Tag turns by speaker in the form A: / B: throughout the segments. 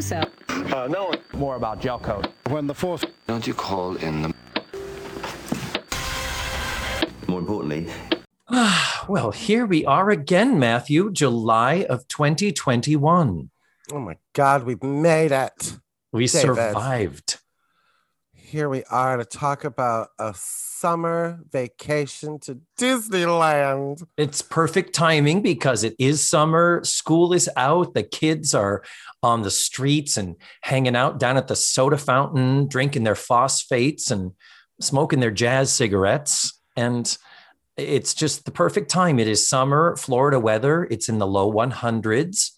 A: so-so.
B: Uh, no.
C: More about gel coat.
B: When the force.
D: Don't you call in the. More importantly,
E: well, here we are again, Matthew, July of 2021.
F: Oh my God, we've made it.
E: We
F: David.
E: survived.
F: Here we are to talk about a summer vacation to Disneyland.
E: It's perfect timing because it is summer, school is out, the kids are on the streets and hanging out down at the soda fountain, drinking their phosphates and smoking their jazz cigarettes. And it's just the perfect time. It is summer, Florida weather, it's in the low 100s.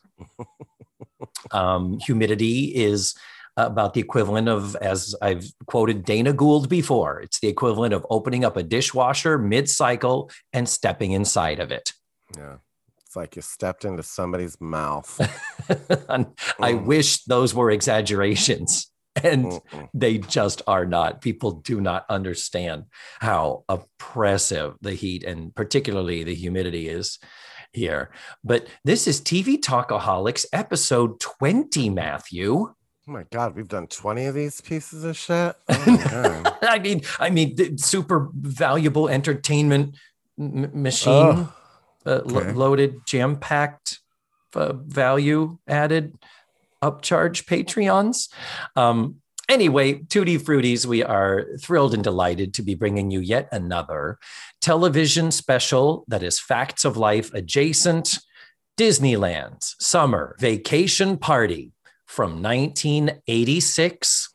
E: um, humidity is about the equivalent of, as I've quoted Dana Gould before, it's the equivalent of opening up a dishwasher mid cycle and stepping inside of it.
F: Yeah. It's like you stepped into somebody's mouth.
E: And I
F: Mm.
E: wish those were exaggerations. And
F: Mm-mm.
E: they just are not. People do not understand how oppressive the heat and particularly the humidity is here. But this is TV Talkaholics episode 20, Matthew.
F: Oh my God, we've done 20 of these pieces of shit. Oh my God.
E: I mean, I mean, the super valuable entertainment m- machine,
F: Oh,
E: uh, lo- loaded, jam packed, uh, value added, upcharge Patreons. Um, anyway, Tutti Fruities, we are thrilled and delighted to be bringing you yet another television special that is facts of life adjacent. Disneyland's summer vacation party from 1986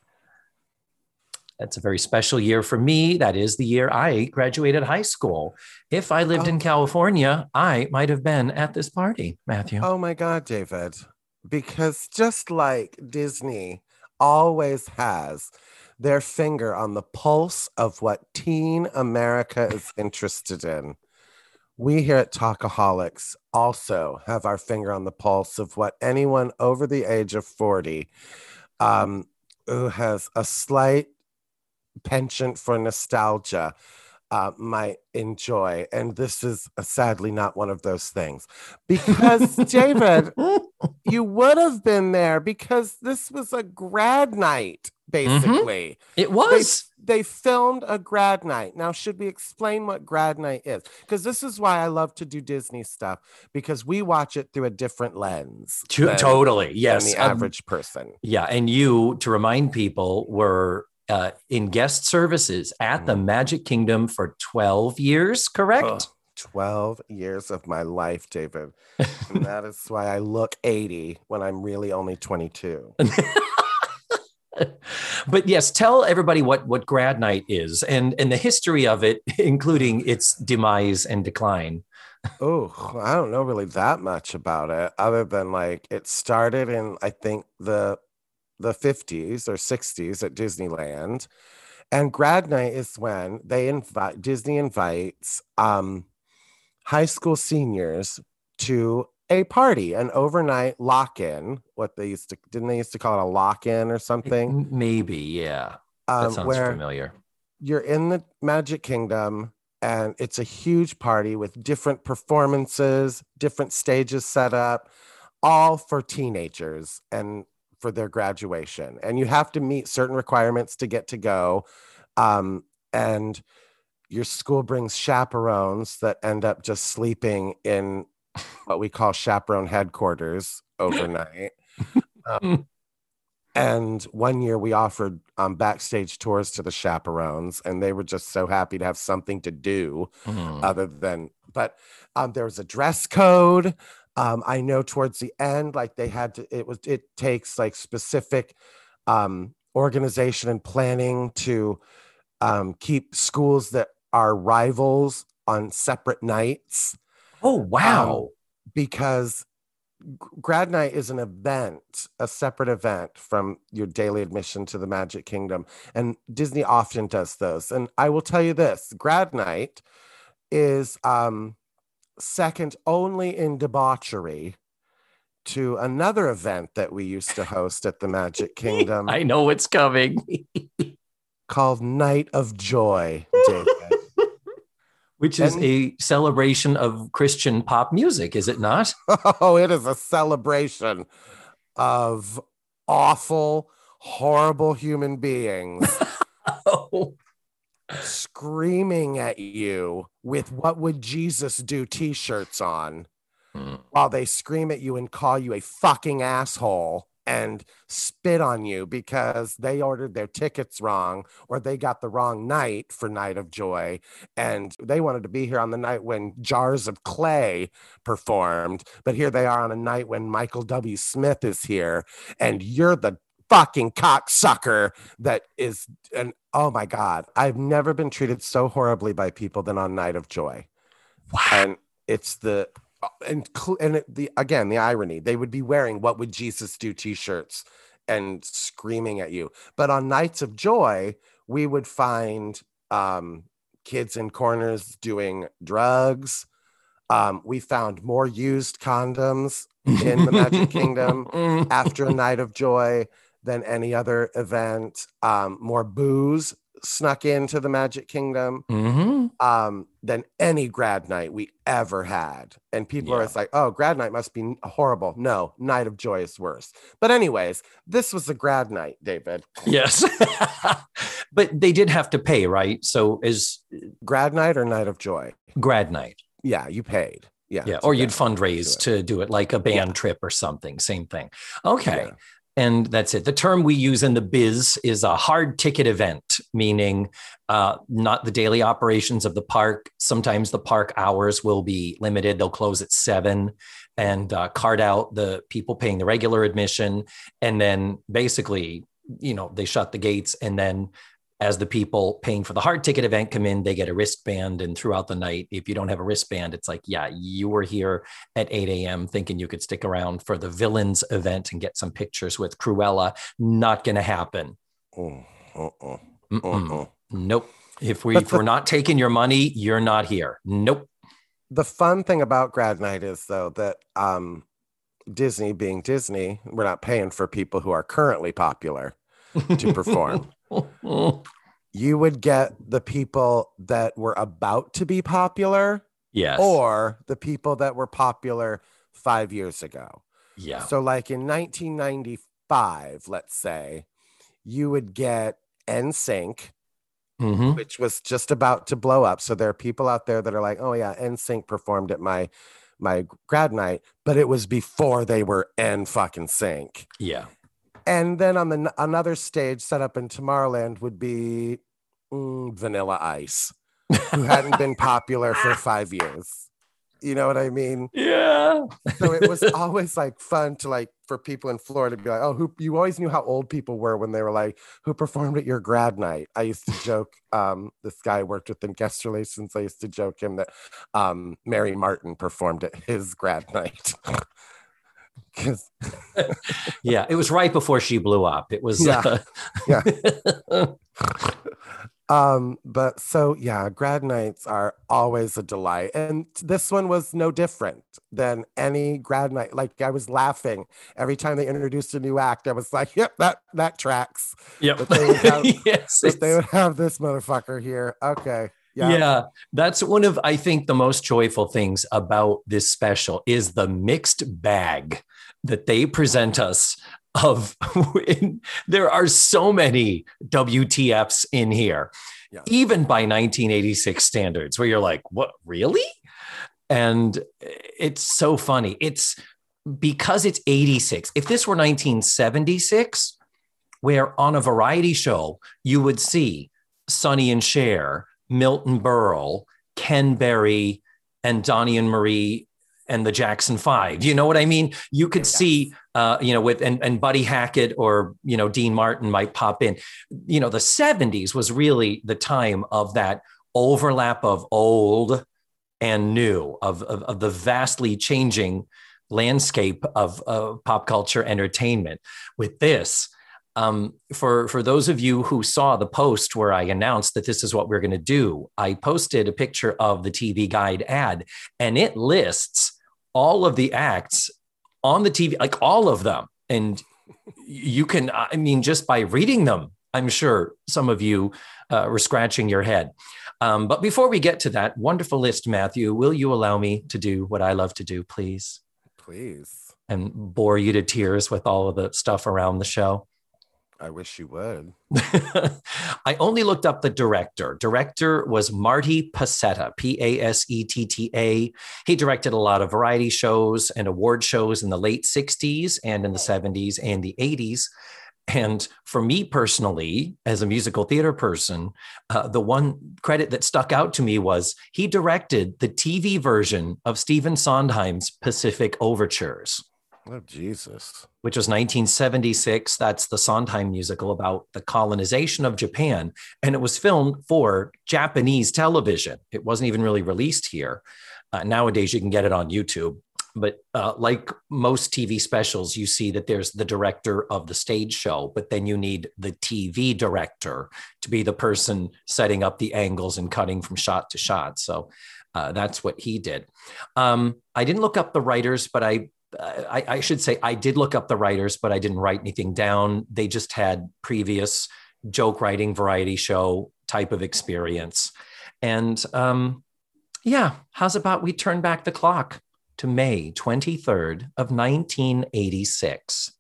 E: that's a very special year for me. That is the year I graduated high school. If I lived in
F: Oh.
E: California, I might have been at this party, Matthew.
F: oh my God, David. Because just like Disney always has their finger on the pulse of what teen America is interested in, we here at Talkaholics also have our finger on the pulse of what anyone over the age of 40 um, who has a slight penchant for nostalgia uh, might enjoy. And this is uh, sadly not one of those things. Because, David, you would have been there because this was a grad night, basically.
E: it was.
F: they filmed a grad night. Now, should we explain what grad night is? Because this is why I love to do Disney stuff because we watch it through a different lens.
E: To-
F: than-
E: totally.
F: than
E: Yes.
F: the
E: Um,
F: average person.
E: yeah. And you, to remind people, were uh, in guest services at the Magic Kingdom for 12 years, correct?
F: Ugh, 12 years of my life, David. and that is why I look 80 when I'm really only 22.
E: but yes, tell everybody what what grad night is and and the history of it, including its demise and decline.
F: Oh, I don't know really that much about it other than like it started in I think the the 50s or 60s at Disneyland. And grad night is when they invite Disney invites um high school seniors to a party, an overnight lock-in, what they used to didn't they used to call it a lock-in or something?
E: Maybe, yeah. That
F: Um,
E: sounds
F: where
E: familiar.
F: you're in the Magic Kingdom and it's a huge party with different performances, different stages set up, all for teenagers and for their graduation. And you have to meet certain requirements to get to go. Um, and your school brings chaperones that end up just sleeping in what we call chaperone headquarters overnight. Um, and one year we offered um, backstage tours to the chaperones, and they were just so happy to have something to do
E: Mhm.
F: other than, but um, there was a dress code. Um, I know towards the end, like they had to, it was, it takes like specific um, organization and planning to um, keep schools that are rivals on separate nights
E: Oh wow!
F: Because grad night is an event, a separate event from your daily admission to the Magic Kingdom. And Disney often does those. And I will tell you this grad night is um, second only in debauchery to another event that we used to host at the Magic Kingdom
E: I know it's coming.
F: called Night of Joy, David.
E: Which is
F: And-
E: a celebration of Christian pop music, is it not?
F: Oh, it is a celebration of awful, horrible human beings
E: Oh,
F: screaming at you with what would Jesus do t-shirts on
E: Mm.
F: while they scream at you and call you a fucking asshole and spit on you because they ordered their tickets wrong or they got the wrong night for Night of Joy and they wanted to be here on the night when Jars of Clay performed but here they are on a night when Michael W Smith is here and you're the fucking cocksucker that is and oh my god I've never been treated so horribly by people than on Night of Joy
E: wow.
F: and it's the and and the again the irony they would be wearing what would jesus do t-shirts and screaming at you. But on nights of joy we would find um kids in corners doing drugs. Um we found more used condoms in the Magic Kingdom after a night of joy than any other event. Um more booze snuck into the magic kingdom
E: Mhm.
F: um than any grad night we ever had. And people are
E: Yeah.
F: just like, oh, grad night must be horrible. No, night of joy is worse. But anyways, this was a grad night, David.
E: Yes. but they did have to pay, right? So is
F: Grad night or night of joy?
E: grad night.
F: Yeah, you paid. Yeah.
E: Yeah. Or you'd fundraise
F: it.
E: to do it like a band
F: Yeah.
E: trip or something. Same thing. Okay.
F: Yeah.
E: And that's it. The term we use in the biz is a hard ticket event, meaning uh, not the daily operations of the park. Sometimes the park hours will be limited. They'll close at seven and uh, card out the people paying the regular admission. And then basically, you know, they shut the gates. And then as the people paying for the hard ticket event come in, they get a wristband. And throughout the night, if you don't have a wristband, it's like, yeah, you were here at 8 a.m. thinking you could stick around for the villains event and get some pictures with Cruella. Not going to happen.
F: Mm,
E: Mm-mm.
F: mm, mm.
E: Nope. If, we, if we're not taking your money, you're not here. Nope.
F: The fun thing about grad night is though that um Disney being Disney, we're not paying for people who are currently popular to perform. you would get the people that were about to be popular
E: yes.
F: or the people that were popular five years ago.
E: yeah.
F: So, like in 1995, let's say, you would get NSYNC,
E: Mhm.
F: which was just about to blow up. So there are people out there that are like, "Oh yeah, NSYNC performed at my my grad night," but it was before they were N fucking sync.
E: Yeah.
F: And then on the another stage set up in Tomorrowland would be mm, Vanilla Ice, who hadn't been popular for five years. You know what I mean?
E: Yeah.
F: So it was always like fun to like for people in Florida to be like, oh, who you always knew how old people were when they were like, who performed at your grad night. I used to joke, um, this guy I worked with in guest relations. I used to joke him that um Mary Martin performed at his grad night.
E: Yeah. It was right before she blew up. It was.
F: Yeah.
E: uh,
F: Yeah. um, but so yeah, grad nights are always a delight. And this one was no different than any grad night. Like I was laughing every time they introduced a new act. I was like, yep, that that tracks.
E: yep.
F: They would have-
E: yes.
F: They would have this motherfucker here. Okay.
E: Yeah.
F: Yeah.
E: that's one of I think the most joyful things about this special is the mixed bag that they present us of there are so many WTFs in here.
F: Yeah.
E: Even by 1986 standards where you're like, "What, really?" And it's so funny. It's because it's 86. If this were 1976, where on a variety show you would see Sonny and Cher, Milton Berle, Ken Berry, and Donnie and Marie and the Jackson Five. You know what I mean? You could
F: Yes.
E: see, uh, you know, with and, and Buddy Hackett or you know Dean Martin might pop in. You know, the '70s was really the time of that overlap of old and new, of of, of the vastly changing landscape of uh, pop culture entertainment. With this, um, for for those of you who saw the post where I announced that this is what we're going to do, I posted a picture of the TV Guide ad, and it lists all of the acts on the TV, like all of them, and you can, I mean, just by reading them, I'm sure some of you uh, were scratching your head. Um, but before we get to that wonderful list, Matthew, will you allow me to do what I love to do, please?
F: Please.
E: and bore you to tears with all of the stuff around the show?
F: I wish you would.
E: I only looked up the director. Director was Marty Pasetta, P A S E T T A. He directed a lot of variety shows and award shows in the late 60s and in the 70s and the 80s. And for me personally, as a musical theater person, uh, the one credit that stuck out to me was he directed the TV version of Stephen Sondheim's Pacific Overtures.
F: Oh, Jesus.
E: Which was 1976. That's the Sondheim musical about the colonization of Japan. And it was filmed for Japanese television. It wasn't even really released here. Uh, nowadays, you can get it on YouTube. But uh, like most TV specials, you see that there's the director of the stage show, but then you need the TV director to be the person setting up the angles and cutting from shot to shot. So uh, that's what he did. Um, I didn't look up the writers, but I I, I, should say I did look up the writers, but I didn't write anything down. They just had previous joke writing variety show type of experience. And um, yeah, how's about we turn back the clock to May 23rd of 1986?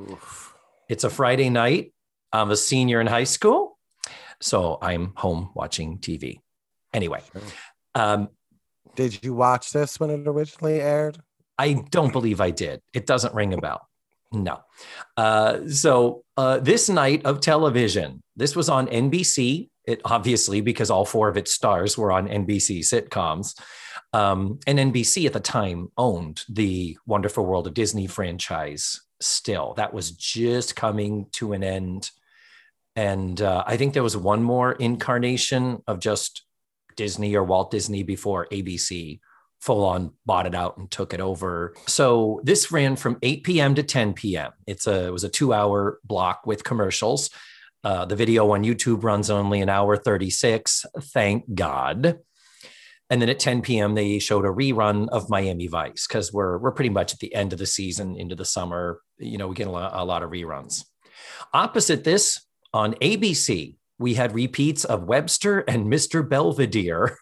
E: Oof. It's a Friday night. I'm a senior in high school. So I'm home watching TV. Anyway. Um,
F: Did you watch this when it originally aired?
E: I don't believe I did. It doesn't ring a bell. No. Uh, so uh, this night of television, this was on NBC. It obviously because all four of its stars were on NBC sitcoms. Um, and NBC at the time owned the Wonderful World of Disney franchise. Still, that was just coming to an end, and uh, I think there was one more incarnation of just Disney or Walt Disney before ABC full on bought it out and took it over. So this ran from 8 p.m. to 10 p.m. It's a it was a two hour block with commercials. Uh, the video on YouTube runs only an hour 36. Thank God. And then at 10 p.m. they showed a rerun of Miami Vice because we're we're pretty much at the end of the season into the summer. You know, we get a lot, a lot of reruns. Opposite this on ABC, we had repeats of Webster and Mr. Belvedere.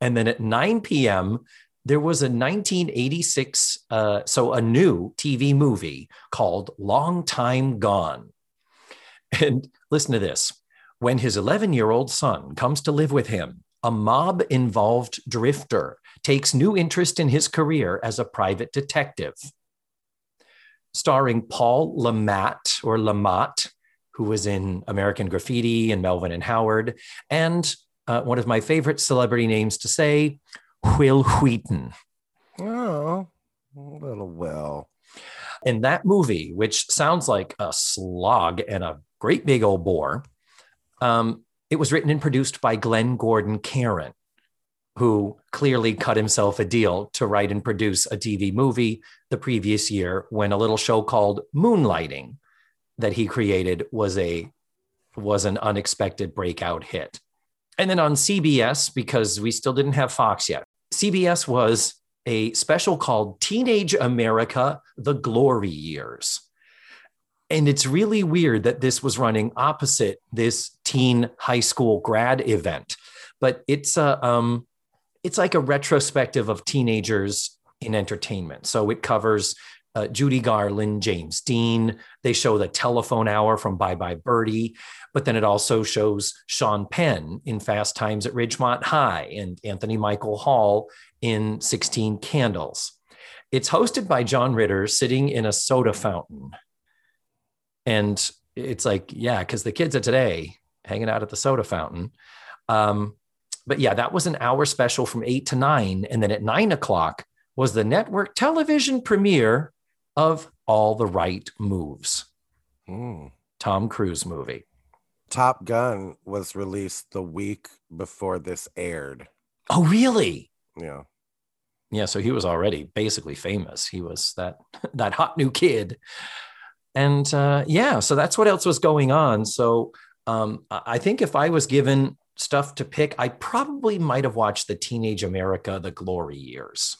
E: And then at 9 p.m., there was a 1986, uh, so a new TV movie called Long Time Gone. And listen to this when his 11 year old son comes to live with him, a mob involved drifter takes new interest in his career as a private detective. Starring Paul Lamont or Lamont, who was in American Graffiti and Melvin and Howard, and uh, one of my favorite celebrity names to say, Wil Wheaton.
F: Oh, little Wil.
E: In that movie, which sounds like a slog and a great big old bore, um, it was written and produced by Glenn Gordon Caron, who clearly cut himself a deal to write and produce a TV movie the previous year when a little show called Moonlighting that he created was a was an unexpected breakout hit. And then on CBS, because we still didn't have Fox yet, CBS was a special called Teenage America The Glory Years. And it's really weird that this was running opposite this teen high school grad event, but it's a um, it's like a retrospective of teenagers in entertainment. So it covers uh, Judy Garland, James Dean. They show the telephone hour from Bye Bye Birdie, but then it also shows Sean Penn in Fast Times at Ridgemont High and Anthony Michael Hall in 16 Candles. It's hosted by John Ritter sitting in a soda fountain. And it's like, yeah, because the kids of today hanging out at the soda fountain. Um, but yeah, that was an hour special from eight to nine. And then at nine o'clock was the network television premiere of All the Right Moves. Mm. Tom Cruise movie.
F: Top Gun was released the week before this aired.
E: Oh, really?
F: Yeah.
E: Yeah, so he was already basically famous. He was that that hot new kid. And uh, yeah, so that's what else was going on. So um, I think if I was given stuff to pick, I probably might have watched the Teenage America, the Glory Years.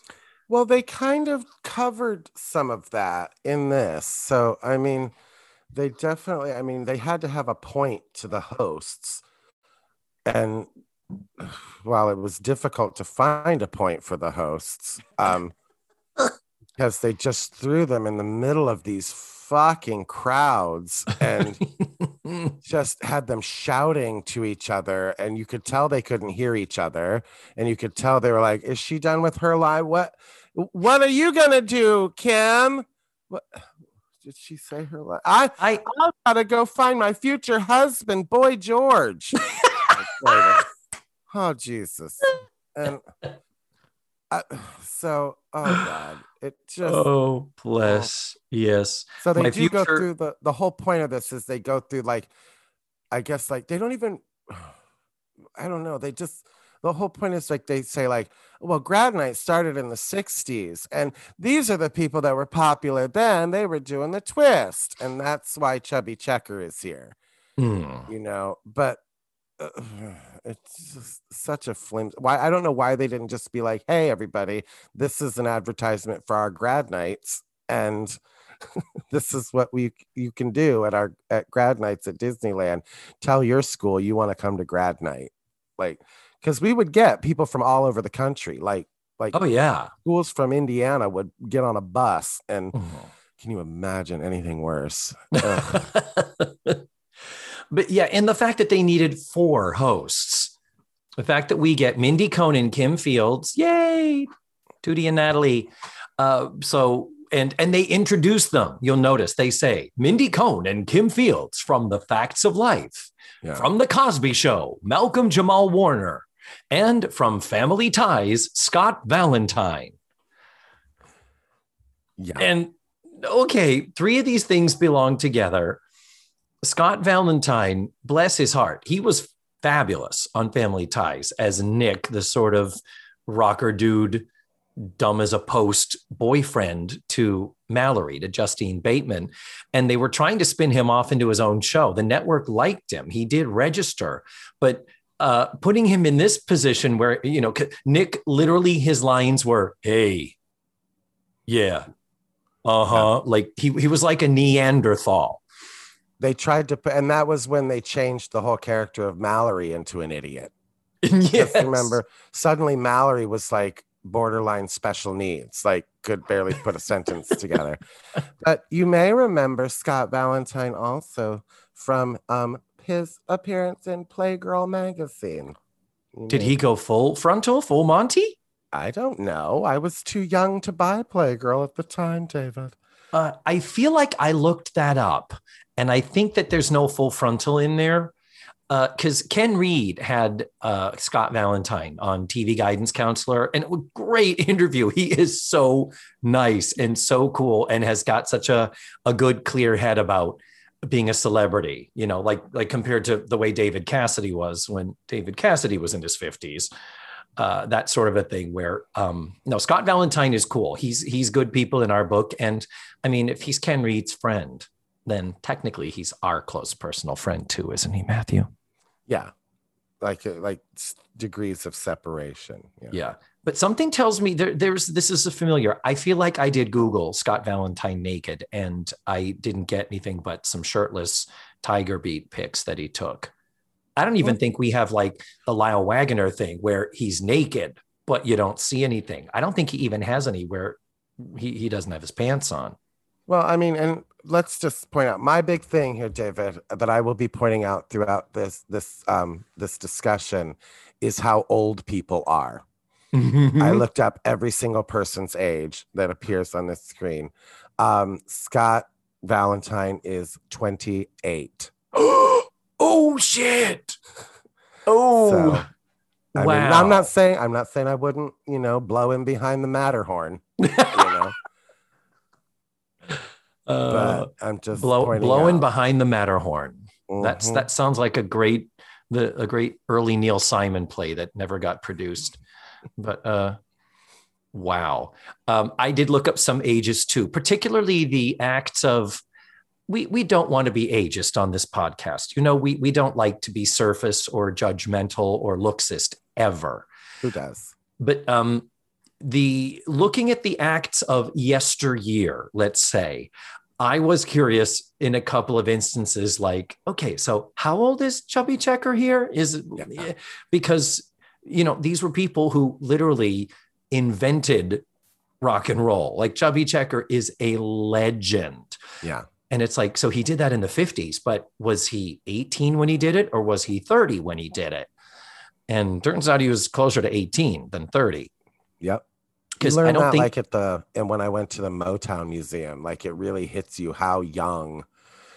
F: Well, they kind of covered some of that in this. So, I mean, they definitely, I mean, they had to have a point to the hosts. And while it was difficult to find a point for the hosts, um, because they just threw them in the middle of these fucking crowds and just had them shouting to each other and you could tell they couldn't hear each other and you could tell they were like is she done with her live? What what are you gonna do kim? What did she say her live i
E: I
F: i gotta go find my future husband boy george. Oh jesus. And So oh god it just
E: oh bless yes.
F: so they
E: my
F: do go through the the whole point of this is they go through like I guess like they don't even I don't know. They just the whole point is like they say like well grad night started in the 60s and these are the people that were popular then they were doing the twist and that's why chubby checker is here
E: Mm.
F: you know but uh, it's just such a flim why i don't know why they didn't just be like hey everybody this is an advertisement for our grad nights and this is what we you can do at our at grad nights at disneyland tell your school you want to come to grad night like because we would get people from all over the country like like
E: Oh yeah.
F: schools from indiana would get on a bus and
E: Oh.
F: can you imagine anything worse.
E: but yeah, and the fact that they needed four hosts, the fact that we get Mindy Cohn, Kim Fields, yay, Tootie and Natalie. Uh, so and and they introduce them. You'll notice they say Mindy Cohn and Kim Fields from The Facts of Life,
F: Yeah.
E: from The Cosby Show, Malcolm Jamal Warner, and from Family Ties, Scott Valentine.
F: yeah
E: And okay, three of these things belong together. Scott Valentine, bless his heart, he was fabulous on Family Ties as Nick, the sort of rocker dude, dumb as a post boyfriend to Mallory, to Justine Bateman. And they were trying to spin him off into his own show. The network liked him, he did register, but uh, putting him in this position where, you know, Nick literally his lines were, Hey, yeah, uh huh. Like he, he was like a Neanderthal.
F: They tried to put and that was when they changed the whole character of mallory into an idiot.
E: Yes.
F: just remember suddenly mallory was like borderline special needs like could barely put a sentence together. But you may remember scott valentine also from um his appearance in playgirl magazine. You
E: Did he go full frontal, full Monty?
F: i don't know. I was too young to buy playgirl at the time david.
E: Uh, I feel like I looked that up, and I think that there's no full frontal in there. Because Ken Reid had uh, Scott Valentine on TV Guidance Counselor, and it was a great interview. He is so nice and so cool, and has got such a a good, clear head about being a celebrity. You know, like like compared to the way David Cassidy was when David Cassidy was in his fifties. uh, that sort of a thing where um, no Scott Valentine is cool. He's he's good people in our book, and I mean, if he's Ken Reid's friend, then technically he's our close personal friend too, isn't he, Matthew?
F: yeah like uh, like degrees of separation yeah.
E: Yeah. But something tells me there, there's this is a familiar. I feel like I did Google Scott Valentine naked, and I didn't get anything but some shirtless tiger beat pics that he took. I don't even think we have like the Lyle Waggoner thing where he's naked, but you don't see anything. I don't think he even has any where he, he doesn't have his pants on.
F: Well, I mean, and let's just point out my big thing here, David, that I will be pointing out throughout this this um this discussion is how old people are. I
E: Mm-hmm.
F: looked up every single person's age that appears on this screen. Um, Scott Valentine is 28.
E: oh shit. Oh
F: So, I
E: wow.
F: mean, I'm not saying I'm not saying I wouldn't, you know, blow him behind the Matterhorn, you know,
E: uh,
F: but I'm just
E: blow, blowing
F: out.
E: behind the Matterhorn. That's
F: Mhm.
E: that sounds like a great the a great early Neil Simon play that never got produced. But uh wow. Um, I did look up some ages too, particularly the acts of we we don't want to be ageist on this podcast. You know, we we don't like to be surface or judgmental or looksist ever.
F: Who does?
E: But um the looking at the acts of yesteryear, let's say, I was curious in a couple of instances, like, okay, so how old is Chubby Checker here? Is
F: Yeah.
E: Eh, because you know these were people who literally invented rock and roll. Like Chubby Checker is a legend.
F: Yeah.
E: And it's like, so he did that in the 50s, but was he 18 when he did it or was he 30 when he did it? And turns out he was closer to 18 than 30.
F: Yep.
E: Because I don't
F: that
E: think
F: like at the and when I went to the Motown Museum, like it really hits you how young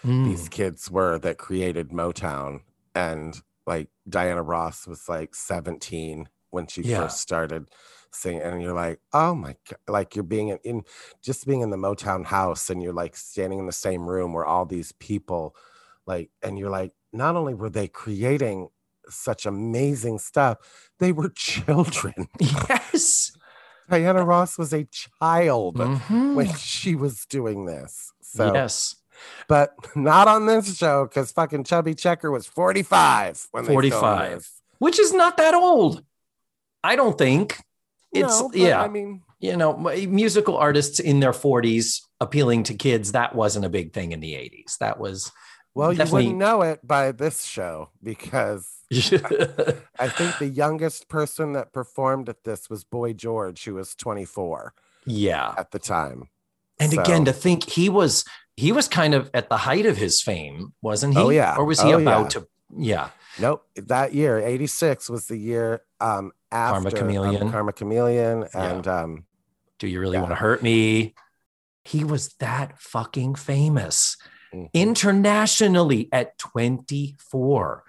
E: Mm,
F: these kids were that created Motown. And like Diana Ross was like 17 when she
E: Yeah.
F: first started singing. And you're like, oh my God. Like you're being in, in just being in the Motown house and you're like standing in the same room where all these people like, and you're like, not only were they creating such amazing stuff, they were children.
E: yes.
F: Diana Ross was a child
E: Mhm.
F: when she was doing this. So,
E: yes.
F: but not on this show because fucking Chubby Checker was 45 when they filmed
E: 45.
F: this.
E: Which is not that old. I don't think. It's,
F: No,
E: yeah.
F: I mean,
E: you know, musical artists in their 40s appealing to kids, that wasn't a big thing in the 80s. That was
F: well, you wouldn't know it by this show because I think the youngest person that performed at this was Boy George, who was 24
E: yeah.
F: at the time.
E: And again, to think he was he was kind of at the height of his fame, wasn't he?
F: Oh, yeah.
E: Or was he
F: Oh,
E: about
F: yeah.
E: to yeah.
F: Nope, that year, 86 was the year um after
E: Karma
F: um,
E: Chameleon.
F: Karma Chameleon
E: Yeah.
F: and um
E: Do you really
F: Yeah.
E: want to hurt me? He was that fucking famous
F: mhm.
E: internationally at 24.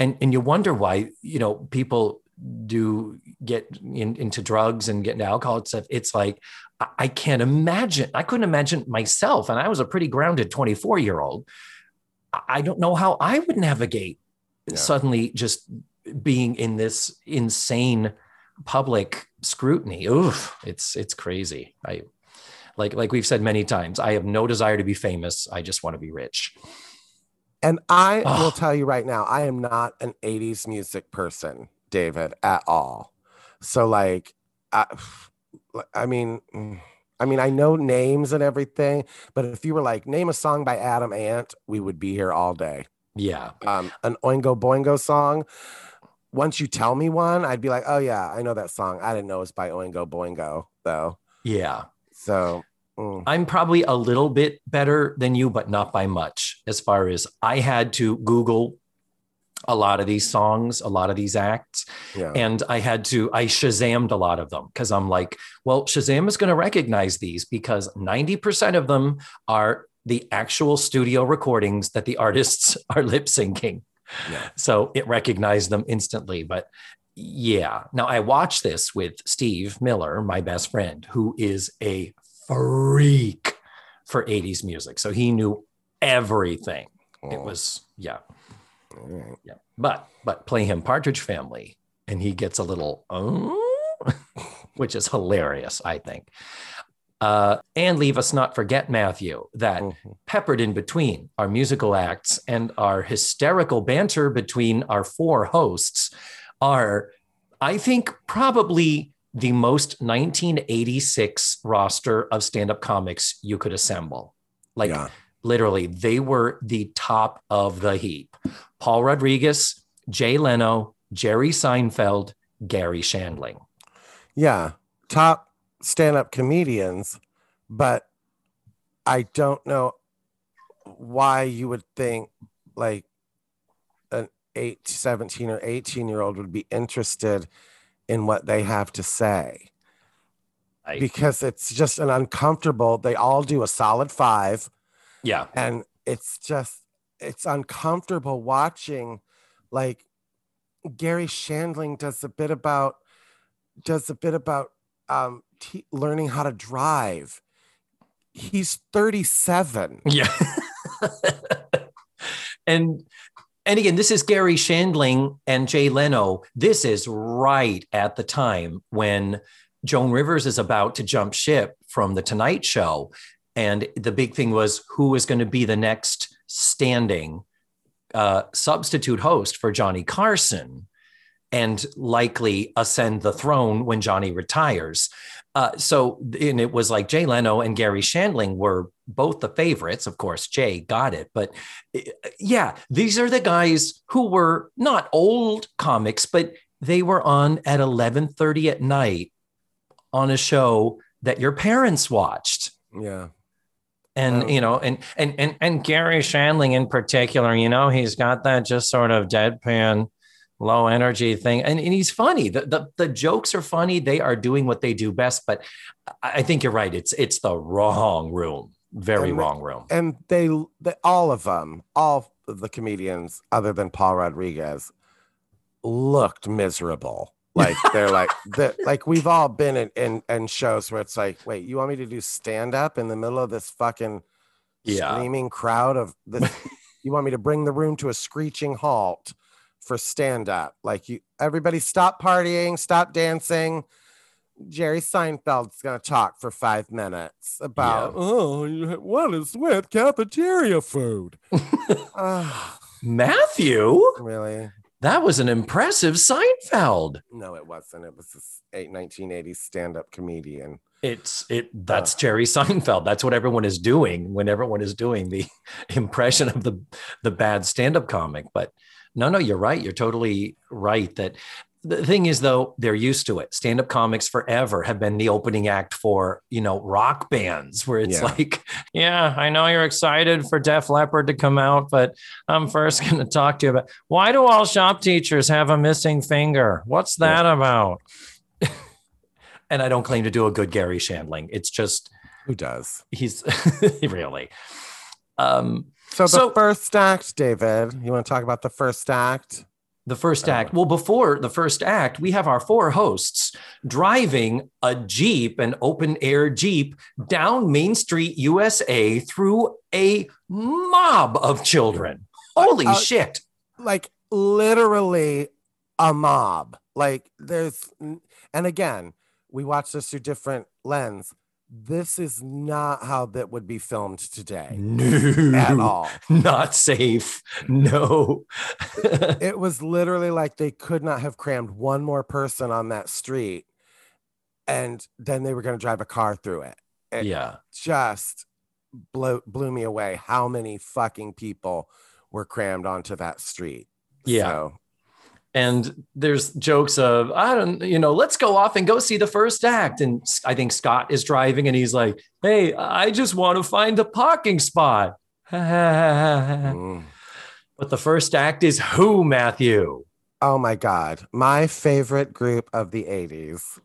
E: And and you wonder why, you know, people do get in, into drugs and get into alcohol and stuff. It's like I, can't imagine. I couldn't imagine myself, and I was a pretty grounded 24 year old. I I don't know how I would navigate
F: Yeah.
E: suddenly just being in this insane public scrutiny. Oof, it's it's crazy. I like like we've said many times. I have no desire to be famous. I just want to be rich.
F: And I will tell you right now, I am not an 80s music person, David, at all. So like I, I mean I mean I know names and everything, but if you were like name a song by Adam Ant, we would be here all day.
E: Yeah.
F: Um an Oingo Boingo song, once you tell me one, I'd be like, "Oh yeah, I know that song. I didn't know it's by Oingo Boingo though."
E: Yeah.
F: So, mm,
E: I'm probably a little bit better than you, but not by much. As far as I had to Google a lot of these songs, a lot of these acts,
F: yeah.
E: and I had to, I Shazammed a lot of them because I'm like, well, Shazam is going to recognize these because 90% of them are the actual studio recordings that the artists are lip syncing.
F: Yeah.
E: So it recognized them instantly. But yeah, now I watched this with Steve Miller, my best friend, who is a freak for 80s music. So he knew everything. It
F: Oh,
E: was, yeah. Yeah. But but play him Partridge Family and he gets a little oh, which is hilarious, I think. Uh, and leave us not forget, Matthew, that
F: Mhm.
E: peppered in between our musical acts and our hysterical banter between our four hosts are, I think, probably the most 1986 roster of stand-up comics you could assemble. Like
F: yeah.
E: literally they were the top of the heap paul rodriguez jay leno jerry seinfeld garry shandling
F: yeah, top stand-up comedians, but I don't know why you would think like an 8, 17 or 18 year old would be interested in what they have to say
E: I-
F: because it's just an uncomfortable. They all do a solid five,
E: yeah
F: and it's just it's uncomfortable watching like Garry Shandling does a bit about does a bit about um te- learning how to drive. He's 37.
E: yeah and and again this is garry shandling and jay leno. This is right at the time when joan rivers is about to jump ship from the tonight show. And the big thing was who was going to be the next standing uh, substitute host for johnny carson and likely ascend the throne when johnny retires uh, so and it was like jay leno and garry shandling were both the favorites of course jay got it but uh, yeah these are the guys who were not old comics but they were on at 11:30 at night on a show that your parents watched
F: Yeah.
E: and
F: Oh.
E: you know and and and and Garry Shandling in particular you know he's got that just sort of deadpan low energy thing. And, and he's funny. The, the the jokes are funny. They are doing what they do best. But I think you're right. It's it's the wrong room. Very
F: And
E: wrong room.
F: And they, they, all of them, all of the comedians other than Paul Rodriguez looked miserable. Like they're like, the, like we've all been in, in, in shows where it's like, wait, you want me to do stand up in the middle of this fucking
E: Yeah.
F: screaming crowd of this? you want me to bring the room to a screeching halt for stand up? Like you, everybody stop partying, stop dancing. Jerry Seinfeld's going to talk for five minutes about, oh, what is with cafeteria food?
E: Matthew
F: really?
E: that was an impressive Seinfeld
F: No, it wasn't. It was this eight, 1980s stand up comedian.
E: it's it that's Jerry Seinfeld that's what everyone is doing when everyone is doing the impression of the the bad stand-up comic but no no you're right. You're totally right that the thing is though they're used to it. Stand-up comics forever have been the opening act for you know rock bands where it's
F: Yeah.
E: like yeah i know you're excited for def leppard to come out but i'm first going to talk to you about why do all shop teachers have a missing finger? What's that about? And i don't claim to do a good garry shandling. It's just
F: Who does?
E: he's really. Um
F: So the
E: So-
F: first act, David, you want to talk about the first act?
E: the first act well before the first act we have our four hosts driving a jeep an open air jeep down main street usa through a mob of children holy
F: Uh,
E: shit
F: Like literally a mob. Like there's, and again, we watch this through different lens. This is not how that would be filmed today
E: no
F: at all.
E: not safe no
F: It was literally like they could not have crammed one more person on that street, and then they were going to drive a car through it. It
E: yeah
F: just blew blew me away how many fucking people were crammed onto that street.
E: Yeah.
F: So,
E: and there's jokes of i don't you know let's go off and go see the first act. And i think scott is driving and he's like hey i just want to find a parking spot. But
F: mm.
E: the first act is who matthew?
F: Oh my god, my favorite group of the '80s.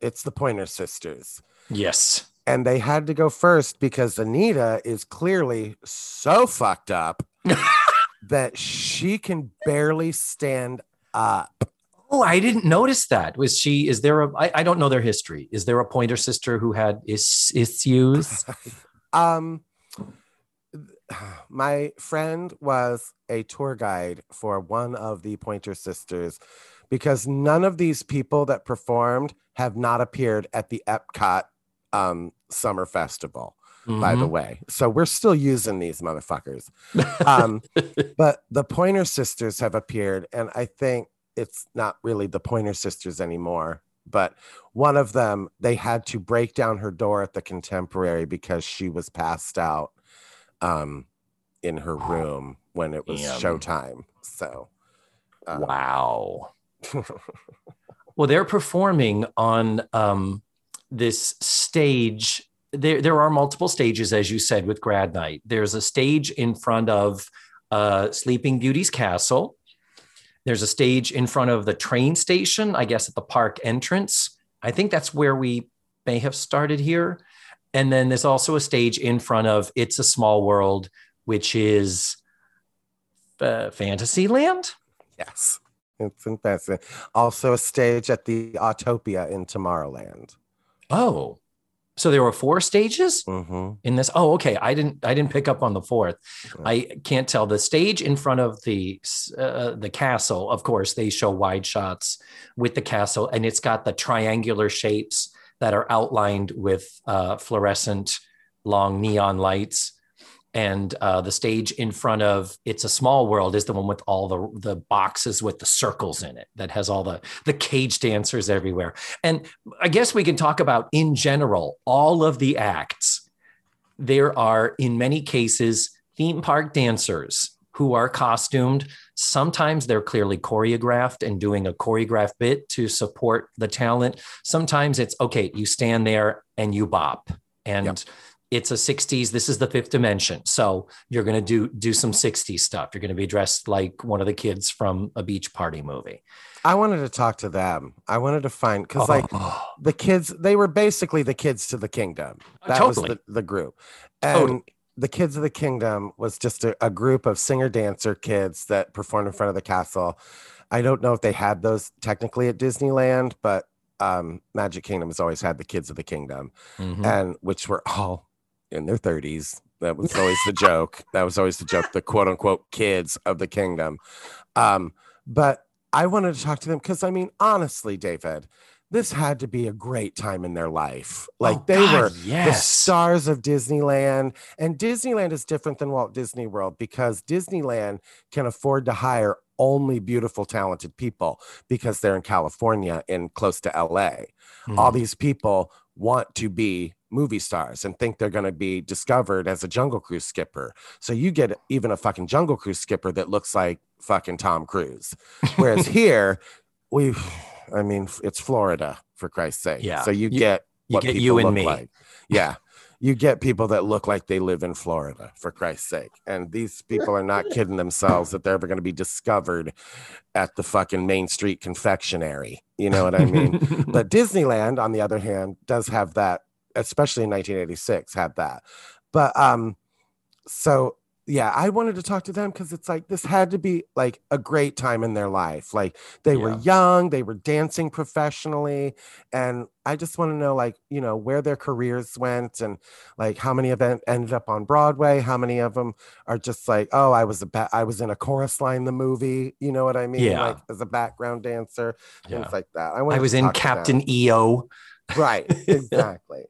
F: It's the Pointer Sisters.
E: yes.
F: And they had to go first because Anita is clearly so fucked up that she can barely stand up.
E: oh i didn't notice that. Was she is there a I, I don't know their history. Is there a pointer sister who had is, issues?
F: Um, my friend was a tour guide for one of the Pointer Sisters because none of these people that performed have not appeared at the Epcot um, Summer Festival, by the
E: Mhm.
F: way. So we're still using these motherfuckers. Um, but the Pointer Sisters have appeared, and I think it's not really the Pointer Sisters anymore. But one of them, they had to break down her door at the Contemporary because she was passed out um, in her room when it was
E: Damn.
F: showtime. So, uh,
E: wow Well, they're performing on um, this stage. There, there are multiple stages, as you said, with Grad Night. There's a stage in front of uh, Sleeping Beauty's castle. There's a stage in front of the train station, I guess, at the park entrance. I think that's where we may have started here. And then there's also a stage in front of It's a Small World, which is uh, Fantasyland.
F: yes, it's fantastic. Also, a stage at the Autopia in Tomorrowland.
E: Oh, so there were four stages
F: hmm
E: in this. Oh, okay. I didn't. I didn't pick up on the fourth. I can't tell. The stage in front of the uh, the castle. Of course, they show wide shots with the castle, and it's got the triangular shapes that are outlined with uh, fluorescent long neon lights. And uh, the stage in front of "It's a Small World" is the one with all the the boxes with the circles in it that has all the the cage dancers everywhere. And I guess we can talk about in general all of the acts. There are, in many cases, theme park dancers who are costumed. Sometimes they're clearly choreographed and doing a choreographed bit to support the talent. Sometimes it's okay, you stand there and you bop. And
F: Yep.
E: It's a 60s. This is the fifth dimension. So you're gonna do do some 60s stuff. You're gonna be dressed like one of the kids from a beach party movie.
F: I wanted to talk to them. I wanted to find because like
E: Oh,
F: the kids, they were basically the kids to the kingdom. That
E: totally.
F: was the, the group. And
E: Totally.
F: the kids of the kingdom was just a, a group of singer dancer kids that performed in front of the castle. I don't know if they had those technically at Disneyland, but um, Magic Kingdom has always had the kids of the kingdom,
E: mhm.
F: and which were all in their 30s. That was always the joke. That was always the joke, the quote unquote kids of the kingdom. Um, but I wanted to talk to them because I mean, honestly, David, this had to be a great time in their life. Like
E: Oh,
F: they
E: God,
F: were the stars of Disneyland. And Disneyland is different than Walt Disney World because Disneyland can afford to hire only beautiful, talented people because they're in California and close to LA. All
E: Mhm.
F: these people want to be movie stars and think they're going to be discovered as a Jungle Cruise skipper. So you get even a fucking Jungle Cruise skipper that looks like fucking Tom Cruise. Whereas here, we, I mean, it's Florida for Christ's sake.
E: Yeah.
F: So you,
E: You-
F: get
E: you
F: what
E: get
F: people
E: you and
F: look
E: me.
F: like. Yeah. You get people that look like they live in Florida, for Christ's sake. And these people are not kidding themselves that they're ever going to be discovered at the fucking Main Street confectionery. You know what I mean? but Disneyland, on the other hand, does have that, especially in 1986, had that. But um, so yeah, I wanted to talk to them because it's like this had to be like a great time in their life. Like they were young, they were dancing professionally, and I just want to know, like, you know, where their careers went and like how many of them ended up on Broadway, how many of them are just like, oh, I was a ba- I was in a chorus line the movie, you know what I mean?
E: Yeah.
F: Like as a background dancer,
E: Yeah.
F: things like that. I,
E: I was in
F: talk to them.
E: Captain EO.
F: Right, exactly.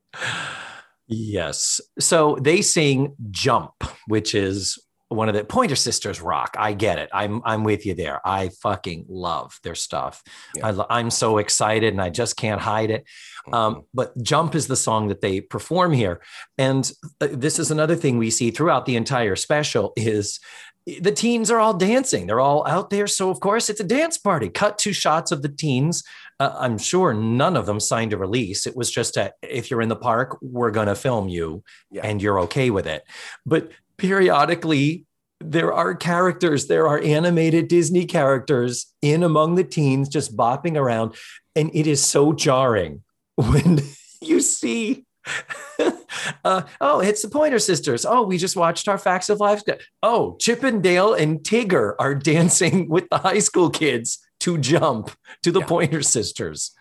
E: Yes. So they sing Jump, which is one of the Pointer Sisters rock. I get it. I'm I'm with you there. I fucking love their stuff.
F: Yeah.
E: I lo- I'm so excited and I just can't hide it.
F: Mm-hmm.
E: Um, but Jump is the song that they perform here. And uh, this is another thing we see throughout the entire special is the teens are all dancing. They're all out there. So of course it's a dance party. Cut two shots of the teens. Uh, I'm sure none of them signed a release. It was just a, if you're in the park, we're going to film you
F: Yeah.
E: and you're okay with it. But periodically there are characters, there are animated Disney characters in among the teens just bopping around. And it is so jarring when you see, uh, oh, it's the Pointer Sisters. Oh, we just watched our Facts of Life. Oh, Chip and Dale and Tigger are dancing with the high school kids to jump to the
F: Yeah.
E: Pointer Sisters.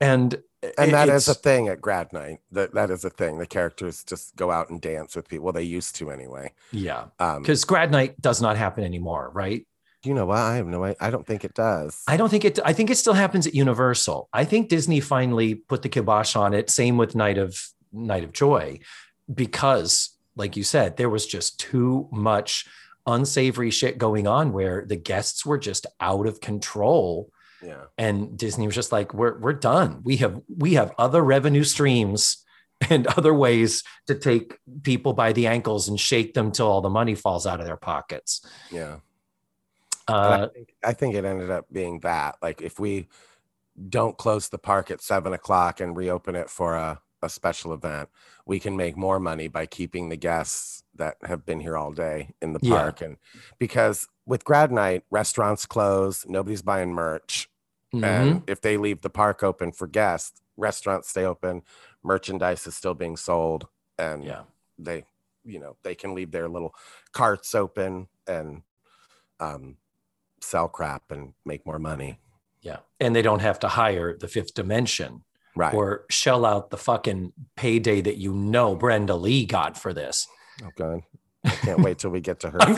E: And
F: and that is a thing at grad night. That that is a thing. The characters just go out and dance with people. Well, they used to anyway.
E: yeah,
F: Um,
E: because grad night does not happen anymore, right?
F: You know what? I have no. I, I don't think it does.
E: I don't think it. I think it still happens at Universal. I think Disney finally put the kibosh on it. Same with Night of Night of Joy, because, like you said, there was just too much unsavory shit going on where the guests were just out of control,
F: yeah.
E: and Disney was just like, "We're we're done. We have we have other revenue streams." And other ways to take people by the ankles and shake them till all the money falls out of their pockets.
F: Yeah. And I,
E: Uh,
F: think, I think it ended up being that. Like if we don't close the park at seven o'clock and reopen it for a, a special event, we can make more money by keeping the guests that have been here all day in the
E: Yeah.
F: park. And because with grad night, restaurants close, nobody's buying merch.
E: mhm.
F: And if they leave the park open for guests, restaurants stay open, merchandise is still being sold, and
E: yeah.
F: they, you know, they can leave their little carts open and um, sell crap and make more money.
E: Yeah. And they don't have to hire the fifth dimension
F: Right.
E: or shell out the fucking payday that you know Brenda Lee got for this.
F: oh, God. I can't wait till we get to her.
E: I'm.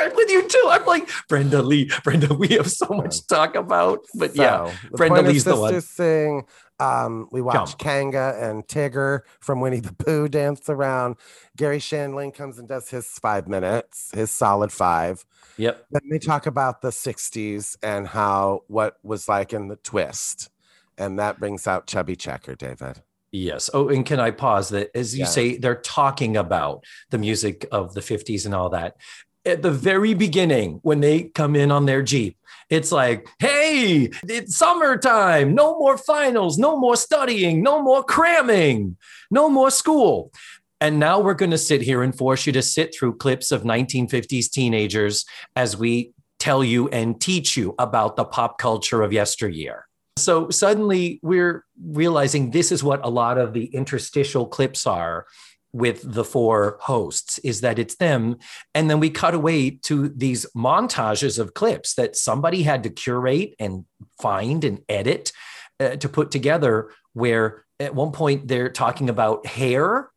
E: I'm with you too. I'm like, Brenda Lee, Brenda, we have so much to talk about. But yeah,
F: So, the
E: Brenda Lee's the one.
F: Sing. Um, we watch
E: Jump.
F: Kanga and Tigger from Winnie the Pooh dance around. Garry Shandling comes and does his five minutes, his solid five.
E: yep.
F: Then they talk about the 60s and how what was like in the twist. And that brings out Chubby Checker, David.
E: Yes. Oh, and can I pause that as you
F: Yeah.
E: say they're talking about the music of the 50s and all that. At the very beginning when they come in on their Jeep. It's like, hey, it's summertime. No more finals, no more studying, no more cramming, no more school. And now we're going to sit here and force you to sit through clips of 1950s teenagers as we tell you and teach you about the pop culture of yesteryear. So suddenly we're realizing this is what a lot of the interstitial clips are with the four hosts is that it's them. And then we cut away to these montages of clips that somebody had to curate and find and edit uh, to put together where at one point they're talking about hair.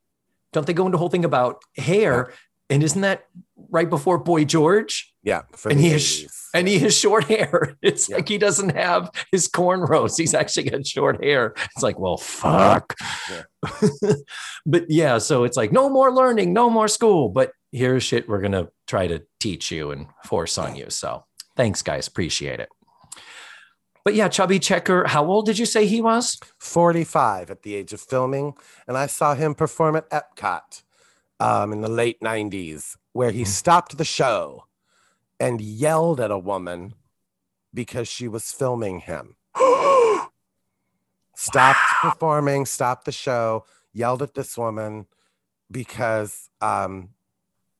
E: Don't they go into whole thing about hair and isn't that right before boy george
F: Yeah. for
E: and he has and he has short hair. It's
F: Yeah.
E: like he doesn't have his cornrows. He's actually got short hair. It's like, well, fuck. but yeah, so it's like no more learning, no more school. But here's shit we're gonna try to teach you and force on you. So thanks, guys. Appreciate it. But yeah, Chubby Checker, how old did you say he was?
F: 45 at the age of filming. And I saw him perform at Epcot um, in the late 90s, where he
E: Mhm.
F: stopped the show and yelled at a woman because she was filming him. stopped performing, stopped the show, yelled at this woman because um,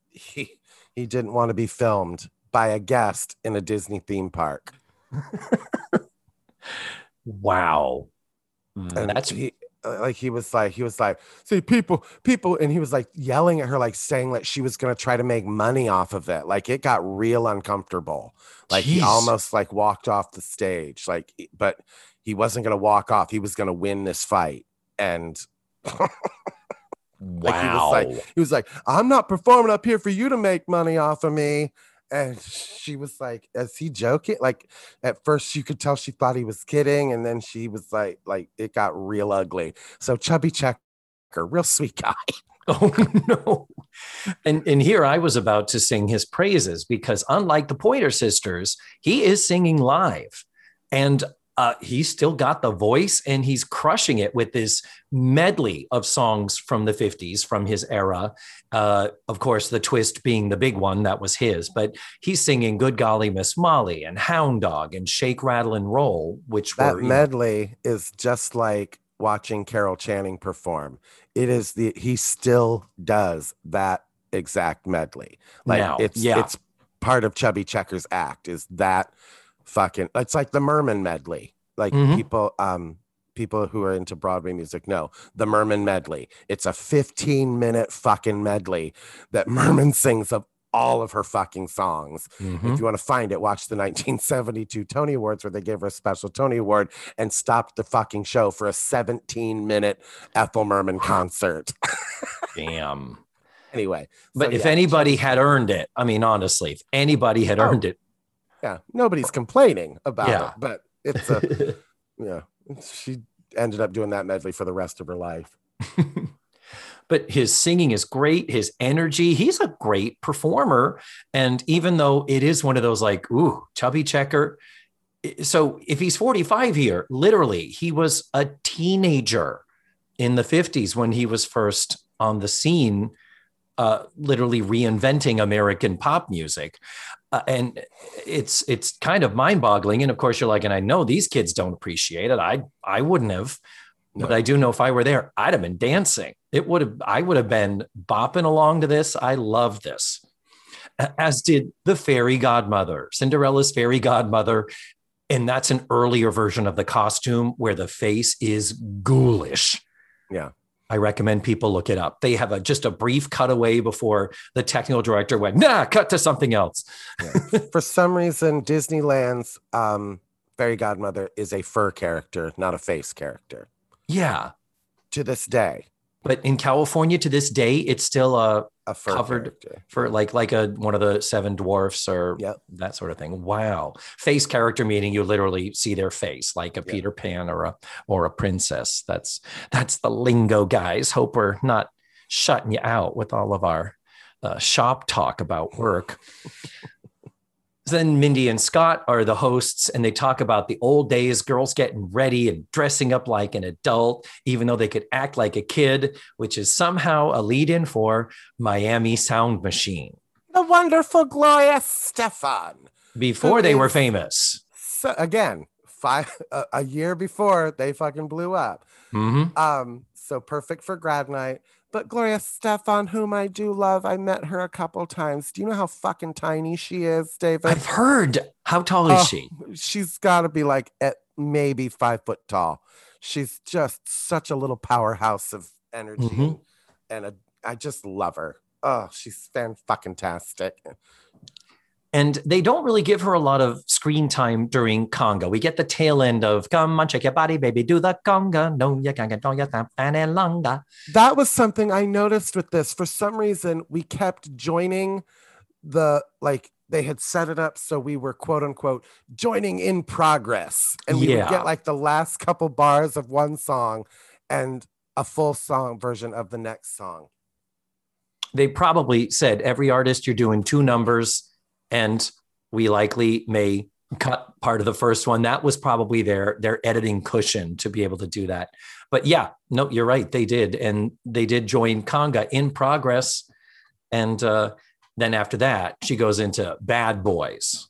F: he, he didn't want to be filmed by a guest in a Disney theme park.
E: Wow.
F: and
E: That's
F: he Uh, like he was like he was like see people people and he was like yelling at her like saying that she was going to try to make money off of it. Like it got real uncomfortable. Like he almost like walked off the stage. Like but he wasn't going to walk off. He was going to win this fight. And
E: wow.
F: like, he was like he was like i'm not performing up here for you to make money off of me and she was like is he joking like at first you could tell she thought he was kidding and then she was like like it got real ugly so chubby checker real sweet guy
E: Oh no. And and here I was about to sing his praises because unlike the Pointer Sisters, he is singing live. And uh, he's still got the voice and he's crushing it with this medley of songs from the 50s from his era. Uh, of course, the twist being the big one that was his, but he's singing Good Golly Miss Molly and Hound Dog and Shake, Rattle, and Roll, which
F: that
E: were you know,
F: medley is just like watching carol channing perform it is the he still does that exact medley like
E: Now,
F: it's
E: yeah.
F: it's part of chubby checker's act is that fucking it's like the merman medley like
E: Mhm.
F: people um people who are into broadway music know the merman medley it's a 15 minute fucking medley that merman sings of all of her fucking songs
E: Mhm.
F: if you want to find it, watch the 1972 Tony Awards where they gave her a special Tony Award and stopped the fucking show for a 17 minute Ethel Merman concert.
E: damn.
F: anyway,
E: But
F: so
E: if
F: yeah,
E: anybody had earned it, I mean, honestly, if anybody had
F: Oh,
E: earned it,
F: yeah, nobody's complaining about
E: Yeah.
F: it, but it's a, yeah, she ended up doing that medley for the rest of her life.
E: but his singing is great. His energy, he's a great performer. And even though it is one of those like, ooh, chubby checker. So if he's 45 here, literally, he was a teenager in the 50s when he was first on the scene, uh, literally reinventing American pop music. Uh, and it's it's kind of mind-boggling. And of course, you're like, and I know these kids don't appreciate it. I I wouldn't have. But I do know if I were there, I'd have been dancing. It would have, I would have been bopping along to this. I love this. As did the fairy godmother, Cinderella's fairy godmother. And that's an earlier version of the costume where the face is ghoulish.
F: Yeah.
E: I recommend people look it up. They have a just a brief cutaway before the technical director went, nah, cut to something else.
F: For some reason, Disneyland's um, fairy godmother is a fur character, not a face character
E: Yeah.
F: to this day.
E: But in California to this day, it's still a Covered
F: character.
E: for like like a one of the seven dwarfs or
F: Yep.
E: that sort of thing. Wow. Face character meaning you literally see their face like a
F: Yeah.
E: Peter Pan or a or a princess. That's that's the lingo, guys. Hope we're not shutting you out with all of our uh, shop talk about work. then Mindy and Scott are the hosts, and they talk about the old days, girls getting ready and dressing up like an adult, even though they could act like a kid, which is somehow a lead in for Miami Sound Machine.
F: the wonderful Gloria Estefan.
E: Before they were famous.
F: So again, five a, a year before they fucking blew up.
E: Mhm.
F: Um, so perfect for grad night. But Gloria Estefan, whom I do love, I met her a couple times. Do you know how fucking tiny she is, David?
E: I've heard. How tall is
F: Oh,
E: she?
F: She's got to be like at maybe five foot tall. She's just such a little powerhouse of energy,
E: Mhm.
F: and a, I just love her. Oh, she's fan fucking tastic.
E: And they don't really give her a lot of screen time during conga. We get the tail end of "Come on, shake your body, baby, do the conga." No, you can't get no, you longer.
F: That was something I noticed with this. For some reason, we kept joining the like they had set it up so we were quote unquote joining in progress. And we would get like the last couple bars of one song and a full song version of the next song.
E: They probably said every artist you're doing two numbers, and we likely may cut part of the first one. That was probably their their editing cushion to be able to do that. But yeah, no, you're right. They did, and they did join conga in progress, and uh, then after that, she goes into Bad Boys.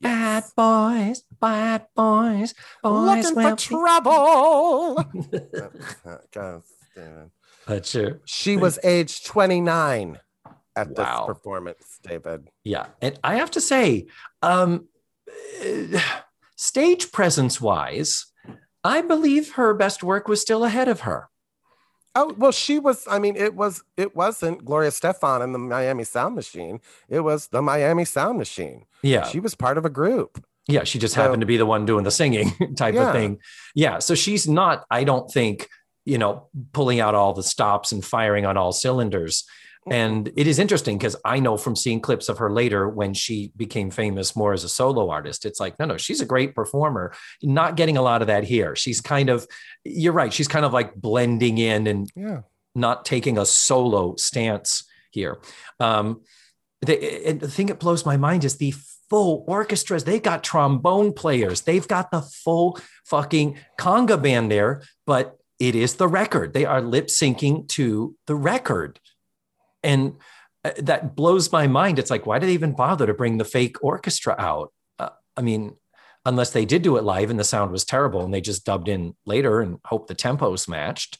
E: Bad boys, bad boys, boys
F: Looking
E: will
F: for
E: be-
F: trouble. God damn it. She was age 29 at
E: Wow.
F: this performance, David.
E: Yeah, and I have to say, um, stage presence wise, I believe her best work was still ahead of her.
F: Oh well, she was. I mean, it was. It wasn't Gloria Estefan and the Miami Sound Machine. It was the Miami Sound Machine.
E: Yeah,
F: She was part of a group.
E: yeah, she just
F: So-
E: happened to be the one doing the singing type
F: Yeah.
E: of thing. Yeah, so she's not. I don't think you know pulling out all the stops and firing on all cylinders. And it is interesting because I know from seeing clips of her later when she became famous more as a solo artist, it's like, no, no, she's a great performer. Not getting a lot of that here. She's kind of, you're right. She's kind of like blending in and
F: Yeah.
E: not taking a solo stance here. Um, the, and the thing that blows my mind is the full orchestras. They got trombone players. They've got the full fucking conga band there, but it is the record. They are lip syncing to the record. And uh, that blows my mind. It's like, why did they even bother to bring the fake orchestra out? Uh, I mean, unless they did do it live and the sound was terrible and they just dubbed in later and hope the tempos matched.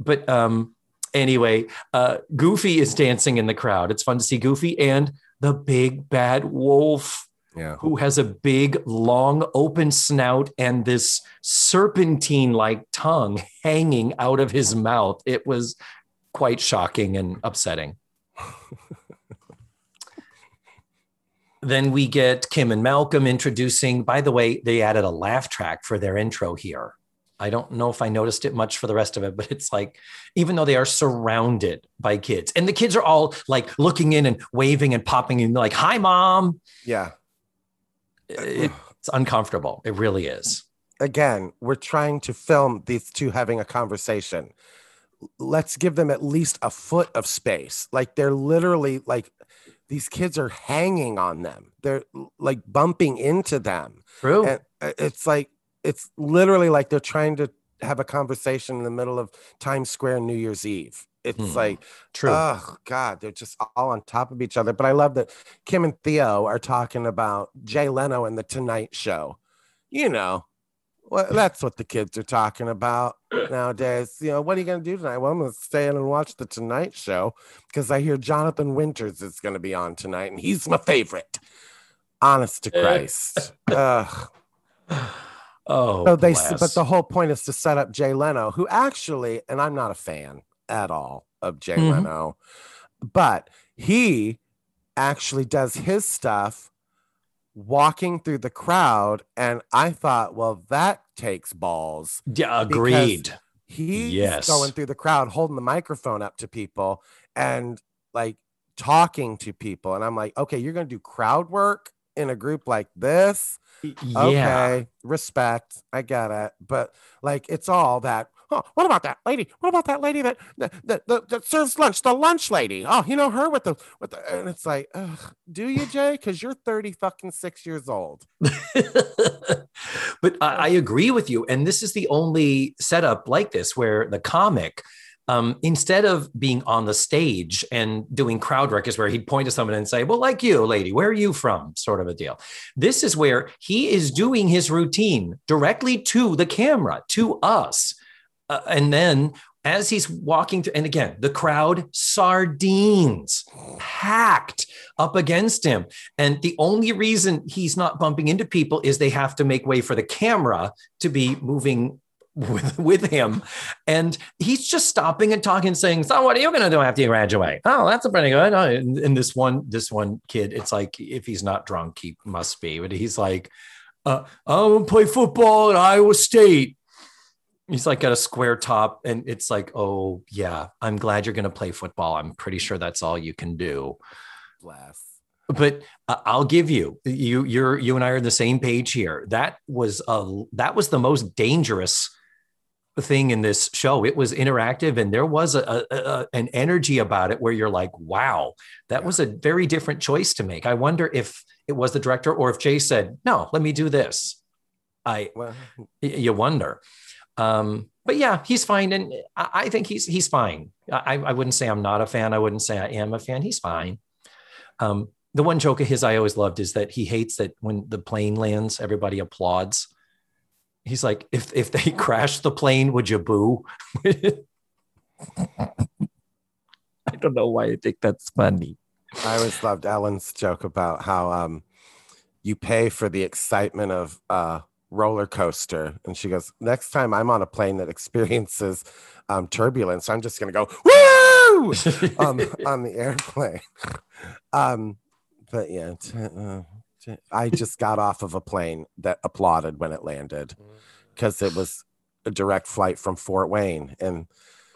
E: But um, anyway, uh, Goofy is dancing in the crowd. It's fun to see Goofy and the big bad wolf
F: Yeah.
E: who has a big, long, open snout and this serpentine like tongue hanging out of his mouth. It was quite shocking and upsetting. then we get Kim and Malcolm introducing. By the way, they added a laugh track for their intro here. I don't know if I noticed it much for the rest of it, but it's like, even though they are surrounded by kids, and the kids are all like looking in and waving and popping and like, hi, mom.
F: Yeah.
E: It's uncomfortable. It really is.
F: Again, we're trying to film these two having a conversation. Let's give them at least a foot of space. Like they're literally like these kids are hanging on them. They're like bumping into them.
E: True.
F: and uh, it's like it's literally like they're trying to have a conversation in the middle of Times Square New Year's Eve. It's
E: Hmm,
F: like,
E: True.
F: oh God, they're just all on top of each other. But I love that Kim and Theo are talking about Jay Leno and the Tonight Show. You know, well, that's what the kids are talking about nowadays. You know, what are you going to do tonight? Well, I'm going to stay in and watch the Tonight Show because I hear Jonathan Winters is going to be on tonight, and he's my favorite. Honest to Christ. Ugh.
E: oh,
F: So they,
E: bless.
F: but the whole point is to set up Jay Leno, who actually, and I'm not a fan at all of Jay
E: Mhm.
F: Leno, but he actually does his stuff walking through the crowd. And I thought, well, that takes balls.
E: yeah, agreed.
F: He's
E: Yes.
F: going through the crowd, holding the microphone up to people and like talking to people. And I'm like, okay, you're going to do crowd work in a group like this?
E: Yeah.
F: Okay, respect. I get it. But like it's all that. Oh, what about that lady? What about that lady that that, that, that, serves lunch? The lunch lady. Oh, you know her with the with the and it's like, do you, Jay? Because you're 30 fucking six years old.
E: but I, I agree with you. And this is the only setup like this where the comic um, instead of being on the stage and doing crowd records where he'd point to someone and say, Well, like you, lady, where are you from? sort of a deal. This is where he is doing his routine directly to the camera, to us. Uh, and then as he's walking through, and again, the crowd sardines packed up against him. And the only reason he's not bumping into people is they have to make way for the camera to be moving with, with him. And he's just stopping and talking, saying, So what are you gonna do after you graduate? Oh, that's a pretty good. Oh, and, and this one, this one kid, it's like if he's not drunk, he must be, but he's like, uh, I'm gonna play football at Iowa State. He's like got a square top, and it's like, oh yeah, I'm glad you're gonna play football. I'm pretty sure that's all you can do.
F: Bless.
E: But uh, I'll give you, you, you're, you and I are on the same page here. That was a, that was the most dangerous thing in this show. It was interactive, and there was a, a, a an energy about it where you're like, wow, that
F: Yeah.
E: was a very different choice to make. I wonder if it was the director or if Jay said, no, let me do this. I,
F: Well,
E: you wonder. Um, but yeah, he's fine, and I, I think he's he's fine. I, I wouldn't say I'm not a fan. I wouldn't say I am a fan. He's fine. Um, the one joke of his I always loved is that he hates that when the plane lands, everybody applauds. He's like, if if they crash the plane, would you boo? I don't know why I think that's funny.
F: I always loved Ellen's joke about how um, you pay for the excitement of uh, roller coaster, and she goes, "Next time I'm on a plane that experiences um, turbulence, I'm just gonna go woo on on the airplane." um, but yeah, t- uh, t- I just got off of a plane that applauded when it landed because it was a direct flight from Fort Wayne, and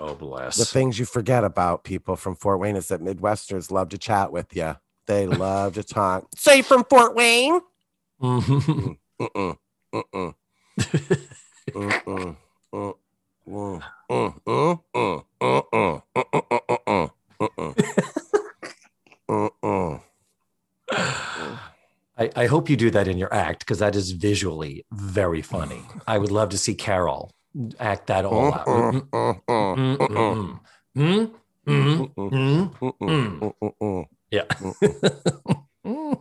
E: oh bless.
F: the things you forget about people from Fort Wayne is that Midwesters love to chat with you. They love to talk. Say from Fort Wayne.
E: Mhm.
F: Mm-mm, mm.
E: I, I hope you do that in your act because that is visually very funny. I would love to see Carol act that all out.
F: Mm.
E: Yeah.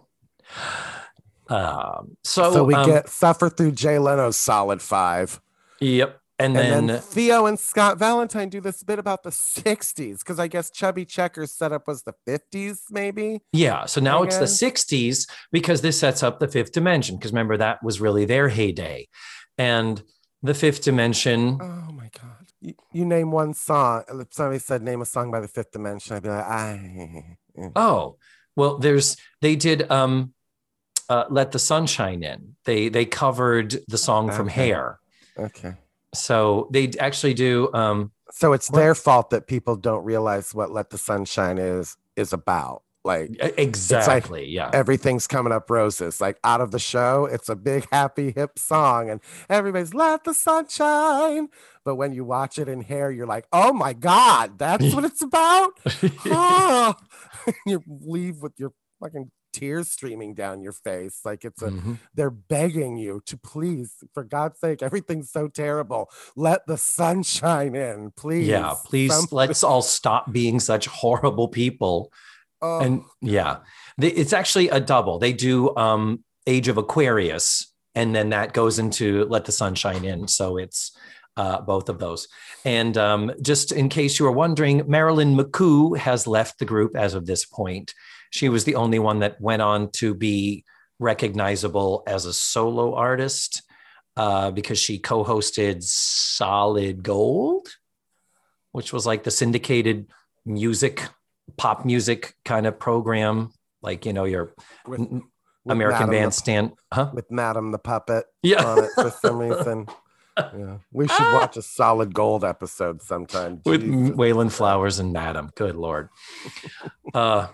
E: um, so,
F: So we
E: um,
F: get suffer through Jay Leno's solid five.
E: yep, and,
F: And
E: then,
F: then, Theo and Scott Valentine do this bit about the 60s because I guess Chubby Checker's setup was the 50s, maybe.
E: yeah. So now it's the '60s because this sets up the fifth dimension. Because remember that was really their heyday, and the fifth dimension.
F: Oh my God. You, you name one song. If somebody said name a song by the fifth dimension, I'd be like, I.
E: Oh, well, there's they did um uh Let the Sunshine In. They they covered the song from Hair.
F: Okay.
E: So they actually do um
F: So it's
E: What-
F: their fault that people don't realize what Let the Sunshine is is about. Like
E: exactly, yeah.
F: everything's coming up roses. Like out of the show, it's a big happy hip song, and everybody's let the sunshine. But when you watch it in hair, you're like, oh my God, that's what it's about. oh. you leave with your fucking tears streaming down your face. Like it's a
E: Mhm.
F: they're begging you to please, for God's sake, everything's so terrible. Let the sunshine in, please.
E: Yeah, please let's all stop being such horrible people.
F: Oh,
E: And yeah, it's actually a double. They do um Age of Aquarius, and then that goes into Let the Sunshine In. So it's uh, both of those. And um, just in case you were wondering, Marilyn McCoo has left the group as of this point. She was the only one that went on to be recognizable as a solo artist uh, because she co hosted Solid Gold, which was like the syndicated music, pop music kind of program, like, you know, your
F: with, with
E: American
F: Madam the-
E: Bandstand. Huh?
F: with Madam the puppet
E: Yeah.
F: on it for some reason. Yeah. We should watch a solid gold episode sometime.
E: with
F: Jesus.
E: Wayland Flowers and Madam. Good lord. uh,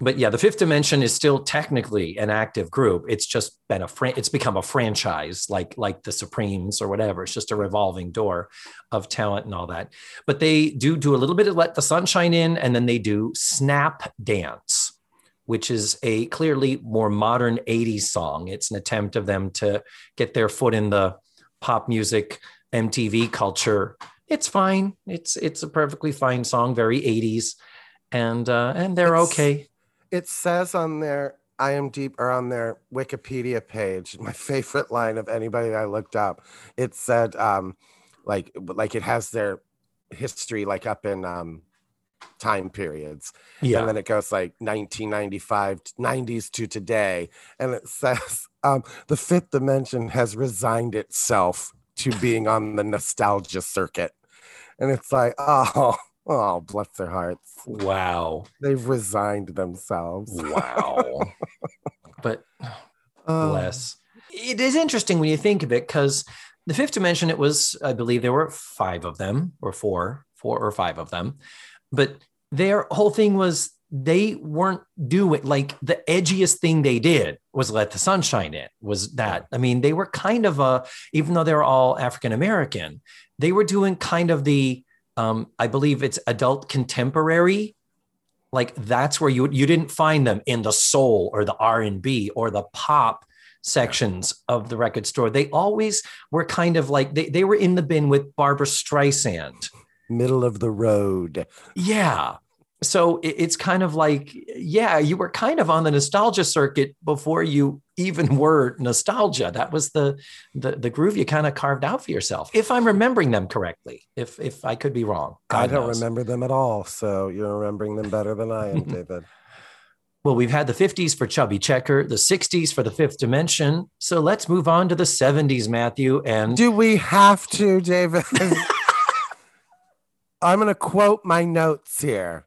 E: but yeah, the Fifth Dimension is still technically an active group. It's just been a fran- it's become a franchise, like like the Supremes or whatever. It's just a revolving door of talent and all that. But they do do a little bit of Let the Sunshine In, and then they do Snap Dance, which is a clearly more modern '80s song. It's an attempt of them to get their foot in the pop music MTV culture it's fine. It's it's a perfectly fine song, very 80s, and uh, and they're
F: It's-
E: okay.
F: It says on their IMDb or on their Wikipedia page, my favorite line of anybody that I looked up, it said um like like it has their history like up in um time periods.
E: Yeah.
F: And then it goes like 1995, 90s to today. And it says um the fifth dimension has resigned itself to being on the nostalgia circuit. And it's like, oh, oh, bless their hearts.
E: Wow.
F: They've resigned themselves.
E: Wow. but
F: Oh,
E: less. It is interesting when you think of it because the fifth dimension, it was, I believe there were five of them or four, four or five of them. But their whole thing was they weren't doing like the edgiest thing they did was let the sunshine in, was that. I mean, they were kind of a, even though they were all African American, they were doing kind of the, um, I believe it's adult contemporary. Like that's where you you didn't find them in the soul or the r&b or the pop sections of the record store. They always were kind of like they, they were in the bin with barbra streisand.
F: Middle of the road.
E: yeah so it's kind of like yeah you were kind of on the nostalgia circuit before you even were nostalgia that was the the, the groove you kind of carved out for yourself if i'm remembering them correctly if if i could be wrong
F: I don't
E: knows.
F: remember them at all. So you're remembering them better than I am, David.
E: Well, we've had the 50s for Chubby Checker, the 60s for the Fifth Dimension. So let's move on to the 70s, Matthew. And
F: Do we have to, David? I'm going to quote my notes here.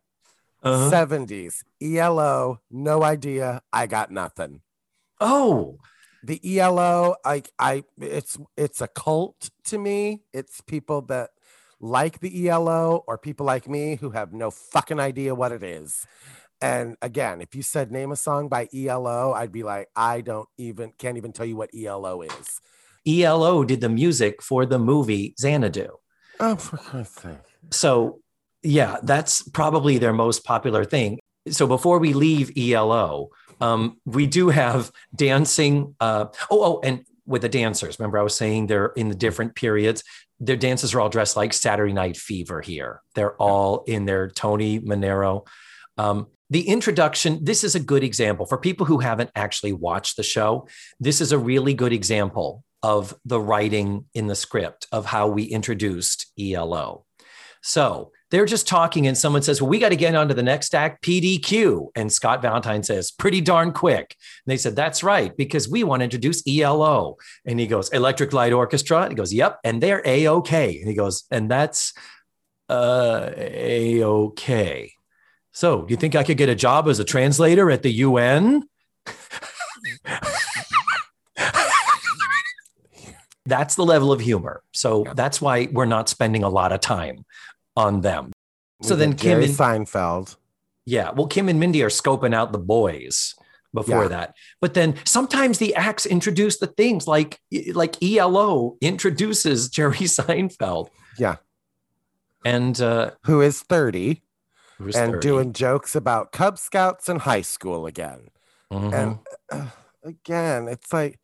E: Uh-huh.
F: 70s, ELO, no idea. I got nothing.
E: oh,
F: The ELO, I, I, it's, it's a cult to me. It's people that like the ELO or people like me who have no fucking idea what it is. And again, if you said name a song by ELO, I'd be like, I don't even, can't even tell you what ELO is.
E: ELO did the music for the movie Xanadu.
F: Oh, for Christ's sake.
E: So, yeah, that's probably their most popular thing. So, before we leave ELO, um, we do have dancing. Uh, oh, oh, and with the dancers, remember I was saying they're in the different periods. Their dances are all dressed like Saturday Night Fever here. They're all in their Tony Manero. Um, the introduction, this is a good example for people who haven't actually watched the show. This is a really good example of the writing in the script of how we introduced ELO. So they're just talking, and someone says, Well, we got to get on to the next act, PDQ. And Scott Valentine says, Pretty darn quick. And they said, That's right, because we want to introduce ELO. And he goes, Electric Light Orchestra. And he goes, Yep. And they're A OK. And he goes, And that's uh, A OK. So do you think I could get a job as a translator at the UN? that's the level of humor. So that's why we're not spending a lot of time on them. So then Kim
F: Jerry
E: and-
F: Seinfeld.
E: Yeah. Well, Kim and Mindy are scoping out the boys before
F: Yeah.
E: that. But then sometimes the acts introduce the things like like ELO introduces Jerry Seinfeld.
F: Yeah.
E: And uh
F: who is 30
E: who's
F: and
E: 30.
F: doing jokes about Cub Scouts and high school again.
E: Mhm.
F: And uh, again, it's like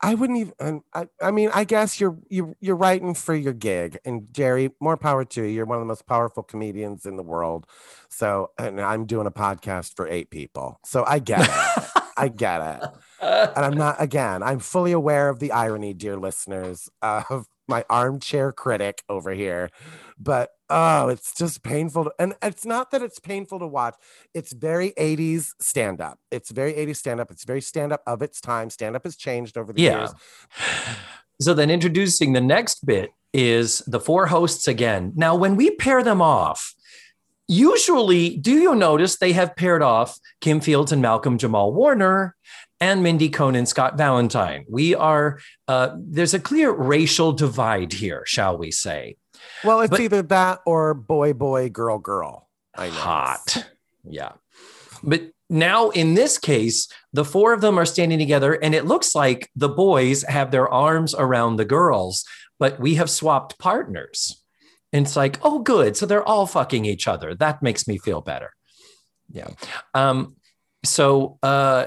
F: I wouldn't even. Um, I, I mean, I guess you're you you're writing for your gig, and Jerry, more power to you. You're one of the most powerful comedians in the world. So, and I'm doing a podcast for eight people, so I get it. I get it. And I'm not, again, I'm fully aware of the irony, dear listeners, of my armchair critic over here. But oh, it's just painful. To, and it's not that it's painful to watch, it's very 80s stand up. It's very 80s stand up. It's very stand up of its time. Stand up has changed over the
E: Yeah.
F: years.
E: So then introducing the next bit is the four hosts again. Now, when we pair them off, usually, do you notice they have paired off Kim Fields and Malcolm Jamal Warner and Mindy Cohn Scott Valentine? We are, uh, there's a clear racial divide here, shall we say?
F: Well, it's
E: But-
F: either that or boy, boy, girl, girl. I know.
E: Hot. Yeah. But now in this case, the four of them are standing together, and it looks like the boys have their arms around the girls, but we have swapped partners. And it's like, oh, good. So they're all fucking each other. That makes me feel better. Yeah. Um, so uh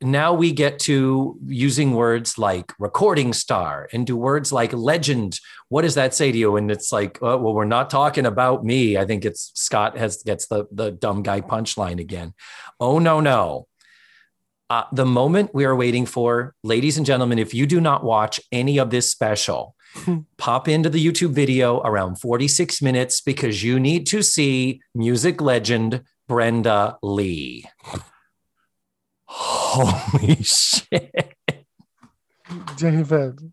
E: now we get to using words like recording star and do words like legend. What does that say to you? And it's like, oh, well, we're not talking about me. I think it's Scott has gets the the dumb guy punchline again. Oh no no. Uh, the moment we are waiting for, ladies and gentlemen, if you do not watch any of this special, pop into the YouTube video around 46 minutes because you need to see music legend Brenda Lee. Holy shit.
F: David.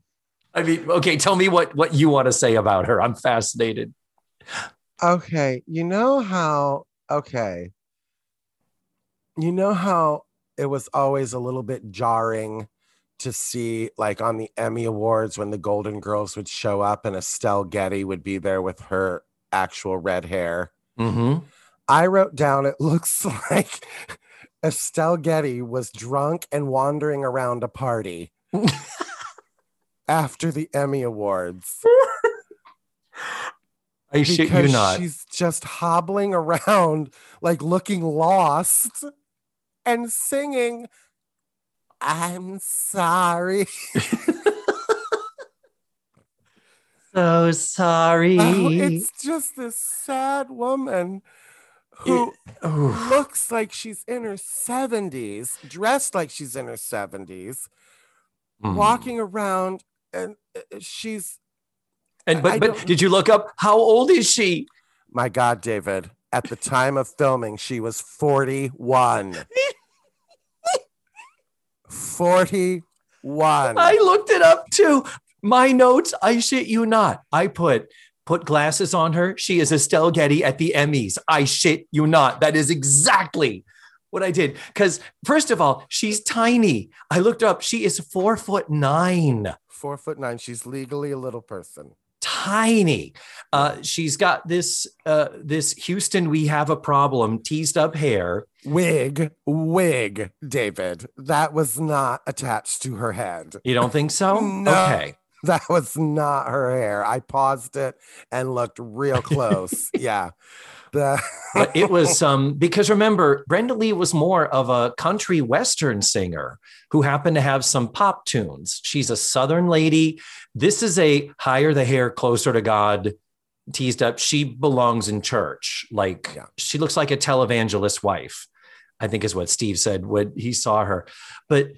E: I mean, okay, tell me what what you want to say about her. I'm fascinated.
F: Okay, you know how okay. You know how it was always a little bit jarring to see like on the Emmy Awards when the Golden Girls would show up and Estelle Getty would be there with her actual red hair.
E: Mm-hmm.
F: I wrote down it looks like Estelle Getty was drunk and wandering around a party after the Emmy Awards.
E: I shit you not.
F: She's just hobbling around, like looking lost and singing, I'm sorry.
E: So oh, sorry.
F: Oh, it's just this sad woman who
E: Oof.
F: looks like she's in her 70s, dressed like she's in her 70s,
E: Mm.
F: walking around, and uh, she's,
E: And but but did you look up how old is she?
F: my God, David, at the time of filming, she was 41. 41.
E: I looked it up too. My notes, I shit you not. I put put glasses on her. She is Estelle Getty at the Emmys. I shit you not. That is exactly what I did. Because first of all, she's tiny. I looked up. She is four foot nine.
F: Four foot nine. She's legally a little person.
E: Tiny. Uh, she's got this uh, this Houston. We have a problem. Teased up hair.
F: Wig, wig, David. That was not attached to her head.
E: You don't think so?
F: No.
E: Okay.
F: That was not her hair. I paused it and looked real close. yeah. The
E: but it was um because remember Brenda Lee was more of a country western singer who happened to have some pop tunes. She's a southern lady. This is a higher the hair closer to God teased up. She belongs in church. Like
F: Yeah.
E: she looks like a televangelist wife. I think is what Steve said when he saw her. But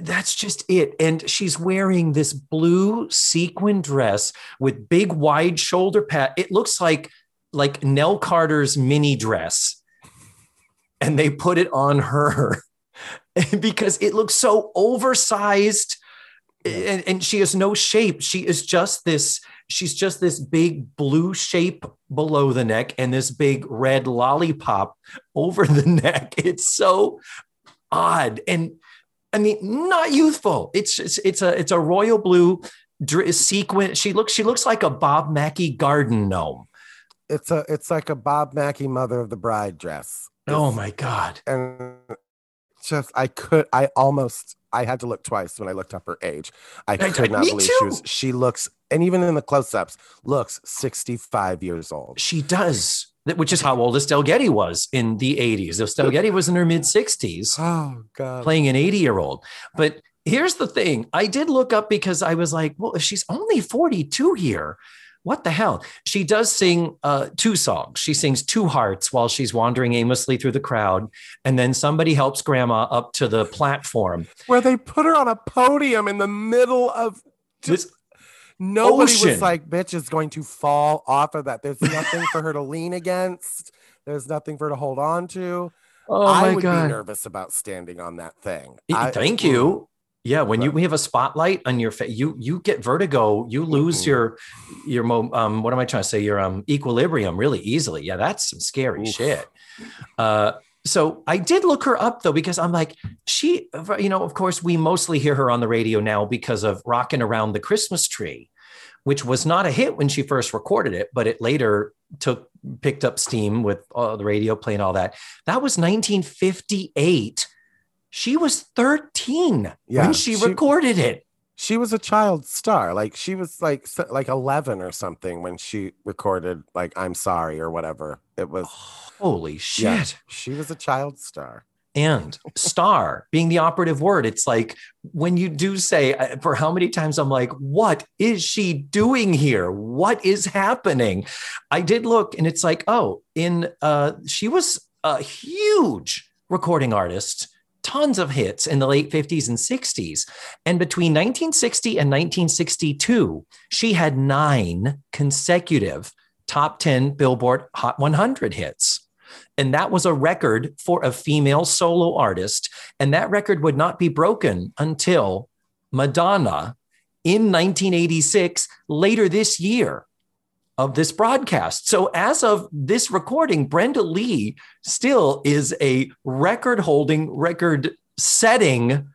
E: that's just it. And she's wearing this blue sequin dress with big wide shoulder pad. It looks like like Nell Carter's mini dress and they put it on her because it looks so oversized and, and she has no shape. She is just this, she's just this big blue shape below the neck and this big red lollipop over the neck. It's so odd. And I mean, not youthful. It's it's, it's a it's a royal blue dr- sequin. She looks she looks like a Bob Mackie garden gnome.
F: it's a it's like a Bob Mackie mother of the bride dress.
E: Oh
F: It's-
E: my god.
F: and just I could I almost I had to look twice when I looked up her age. I
E: I-
F: could not believe
E: too.
F: she was she looks and even in the close-ups looks 65 years old.
E: She does, which is how old Estelle Getty was in the 80s. Estelle Getty was in her mid 60s
F: Oh god.
E: playing an 80 year old. But here's the thing I did look up because I was like, well, if she's only 42 here, what the hell? She does sing uh, two songs. She sings Two Hearts while she's wandering aimlessly through the crowd. And then somebody helps grandma up to the platform.
F: Where they put her on a podium in the middle of
E: This
F: just nobody
E: ocean.
F: was like, bitch is going to fall off of that. There's nothing for her to lean against. There's nothing for her to hold on to.
E: oh
F: I
E: my
F: would
E: God.
F: be nervous about standing on that thing.
E: Y-
F: I-
E: Thank you. Yeah, when you we have a spotlight on your face, you you get vertigo. You lose
F: Mhm.
E: your your mo- um. What am I trying to say? Your um equilibrium really easily. Yeah, that's some scary
F: Oof.
E: shit. Uh, so I did look her up though because I'm like she. You know, of course, we mostly hear her on the radio now because of "Rocking Around the Christmas Tree," which was not a hit when she first recorded it, but it later took picked up steam with uh, the radio playing all that. That was 1958. She was 13
F: Yeah,
E: when she,
F: she-
E: recorded it.
F: She was a child star. Like she was like like 11 or something when she recorded like I'm sorry or whatever. It was
E: Holy shit.
F: yeah, she was a child star.
E: and star being the operative word. It's like when you do say, uh, for how many times I'm like, what is she doing here? What is happening? I did look and it's like, oh, in, uh, she was a huge recording artist tons of hits in the late 50s and 60s. And between 1960 and 1962, she had nine consecutive top 10 Billboard Hot 100 hits. And that was a record for a female solo artist. And that record would not be broken until Madonna in 1986, later this year of this broadcast. So, as of this recording, Brenda Lee still is a record holding, record setting,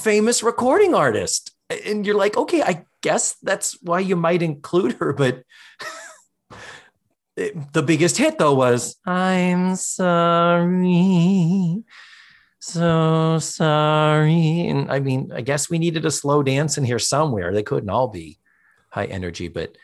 E: famous recording artist. And you're like, okay, I guess that's why you might include her. But the biggest hit, though, was I'm sorry. So sorry. And I mean, I guess we needed a slow dance in here somewhere. They couldn't all be high energy, but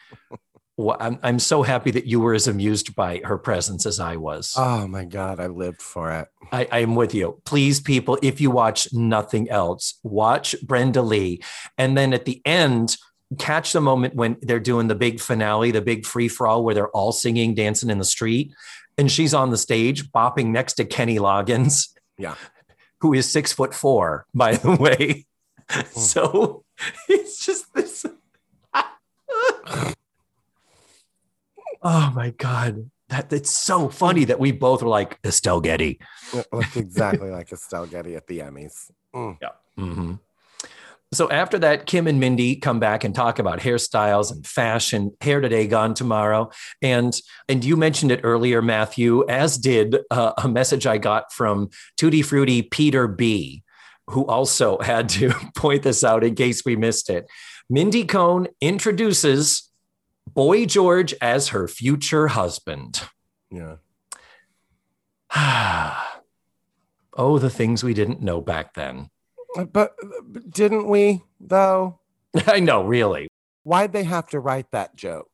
E: I'm, I'm so happy that you were as amused by her presence as I was.
F: Oh my God, I lived for it.
E: I, I am with you. Please, people, if you watch nothing else, watch Brenda Lee. And then at the end, catch the moment when they're doing the big finale, the big free for all, where they're all singing, dancing in the street. And she's on the stage bopping next to Kenny Loggins.
F: Yeah.
E: Who is six foot four, by the way. Mm. so it's just this. Oh my God. That it's so funny that we both were like Estelle Getty.
F: It looked exactly like Estelle Getty at the Emmys. Mm.
E: Yeah. Mm-hmm. So after that, Kim and Mindy come back and talk about hairstyles and fashion, hair today, gone tomorrow. And and you mentioned it earlier, Matthew, as did uh, a message I got from Tutti Frutti Peter B, who also had to point this out in case we missed it. Mindy Cohn introduces Boy George as her future husband.
F: Yeah.
E: oh, the things we didn't know back then.
F: Uh, but, but didn't we, though?
E: I know, really.
F: Why'd they have to write that joke?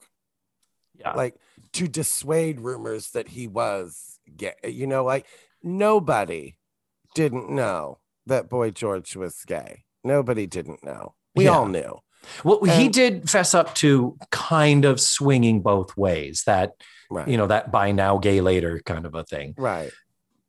E: Yeah.
F: Like to dissuade rumors that he was gay. You know, like nobody didn't know that Boy George was gay. Nobody didn't know. We
E: Yeah.
F: all knew.
E: Well, he did fess up to kind of swinging both ways. That
F: Right.
E: you know that bi now, gay later kind of a thing.
F: right.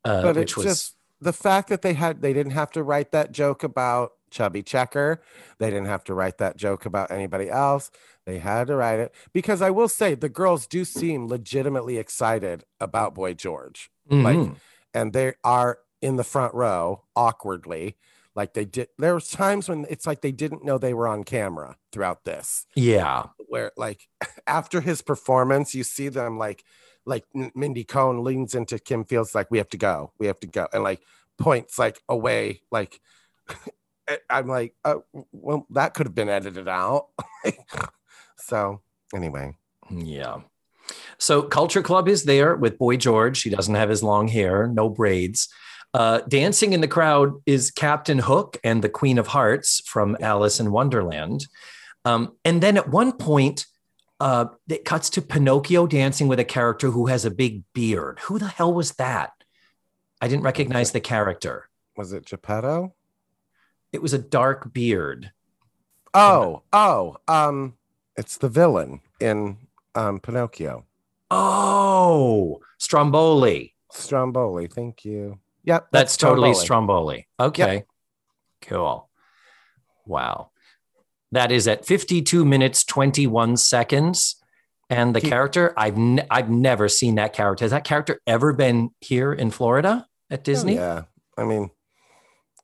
E: Uh,
F: but
E: which
F: it's
E: was
F: just the fact that they had they didn't have to write that joke about chubby checker they didn't have to write that joke about anybody else they had to write it because i will say the girls do seem legitimately excited about boy george like
E: Mhm.
F: and they are in the front row awkwardly like they did there was times when it's like they didn't know they were on camera throughout this
E: yeah,
F: where like after his performance, you see them like like Mindy Cohn leans into Kim Fields like we have to go, we have to go, and like points like away, like eh, I'm like, oh, well, that could have been edited out. so anyway,
E: yeah. So Culture Club is there with Boy George. He doesn't have his long hair, no braids. Uh, dancing in the crowd is Captain Hook and the Queen of Hearts from Alice in Wonderland. Um, and then at one point, uh, it cuts to Pinocchio dancing with a character who has a big beard. Who the hell was that? I didn't recognize the character.
F: was it Geppetto?
E: It was a dark beard.
F: Oh, oh, um, it's the villain in um Pinocchio.
E: Oh, Stromboli.
F: Stromboli, thank you. Yep,
E: That's, totally
F: Stromboli.
E: Stromboli. Okay. Cool. Wow. That is at 52 minutes 21 seconds. And the
F: He-
E: character, I've ne- I've never seen that character. Has that character ever been here in Florida at
F: Oh,
E: Disney?
F: yeah. I mean,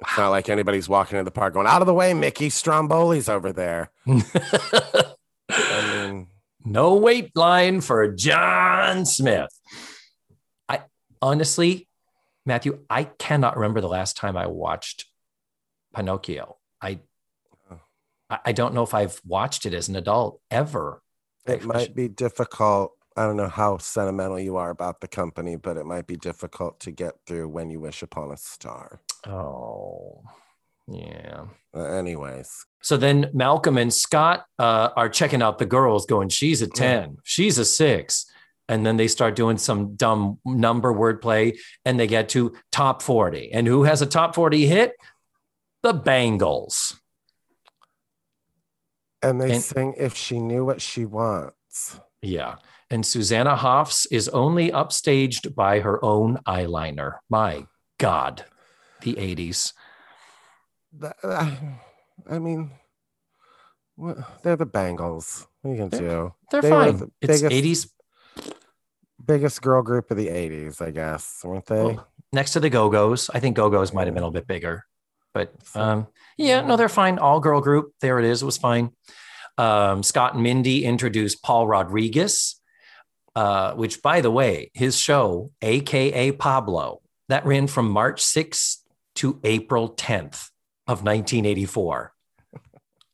F: it's not like anybody's walking in the park going, out of the way, Mickey. Stromboli's over there. I mean,
E: no wait line for John Smith. I honestly, Matthew, I cannot remember the last time I watched Pinocchio. I
F: Oh.
E: I I don't know if I've watched it as an adult ever.
F: it might be difficult. I don't know how sentimental you are about the company, but it might be difficult to get through when you wish upon a star.
E: Oh, yeah.
F: Uh, anyways,
E: So then Malcolm and Scott uh, are checking out the girls, going, "She's a
F: Yeah.
E: ten, she's a six. And then they start doing some dumb number wordplay and they get to top 40. And who has a top 40 hit? The Bangles.
F: And they
E: And-
F: sing If She Knew What She Wants.
E: Yeah. And Susanna Hoffs is only upstaged by her own eyeliner. My God, the 80s.
F: Th- uh, I mean, they're the Bangles. What are you gonna do?
E: They're
F: They
E: fine.
F: the
E: It's
F: biggest-
E: 80s
F: Biggest girl group of the '80s, I guess, weren't they?
E: Well, next to the Go Go's. I think Go Go's might have been a little bit bigger, but um, yeah, no, they're fine. All girl group. There it is. It was fine. Um, Scott and Mindy introduced Paul Rodriguez, uh, which, by the way, his show, AKA Pablo, that ran from March 6th to April 10th of 1984.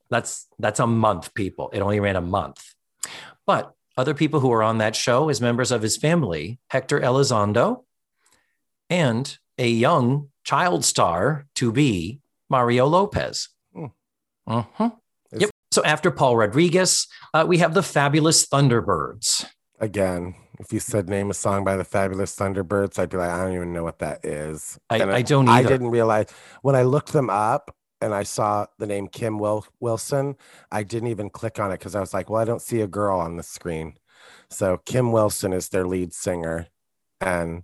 E: That's that's a month, people. It only ran a month. But other people who were on that show as members of his family, Hector Elizondo, and a young child star to be Mario Lopez. Mhm.
F: Is-
E: Yep. So after Paul Rodriguez, uh, we have the Fabulous Thunderbirds.
F: Again, if you said name a song by the Fabulous Thunderbirds, I'd be like, I don't even know what that is.
E: I, I don't
F: I didn't realize when I looked them up and I saw the name Kim Wil- Wilson, I didn't even click on it because I was like, well, I don't see a girl on the screen. So Kim Wilson is their lead singer, and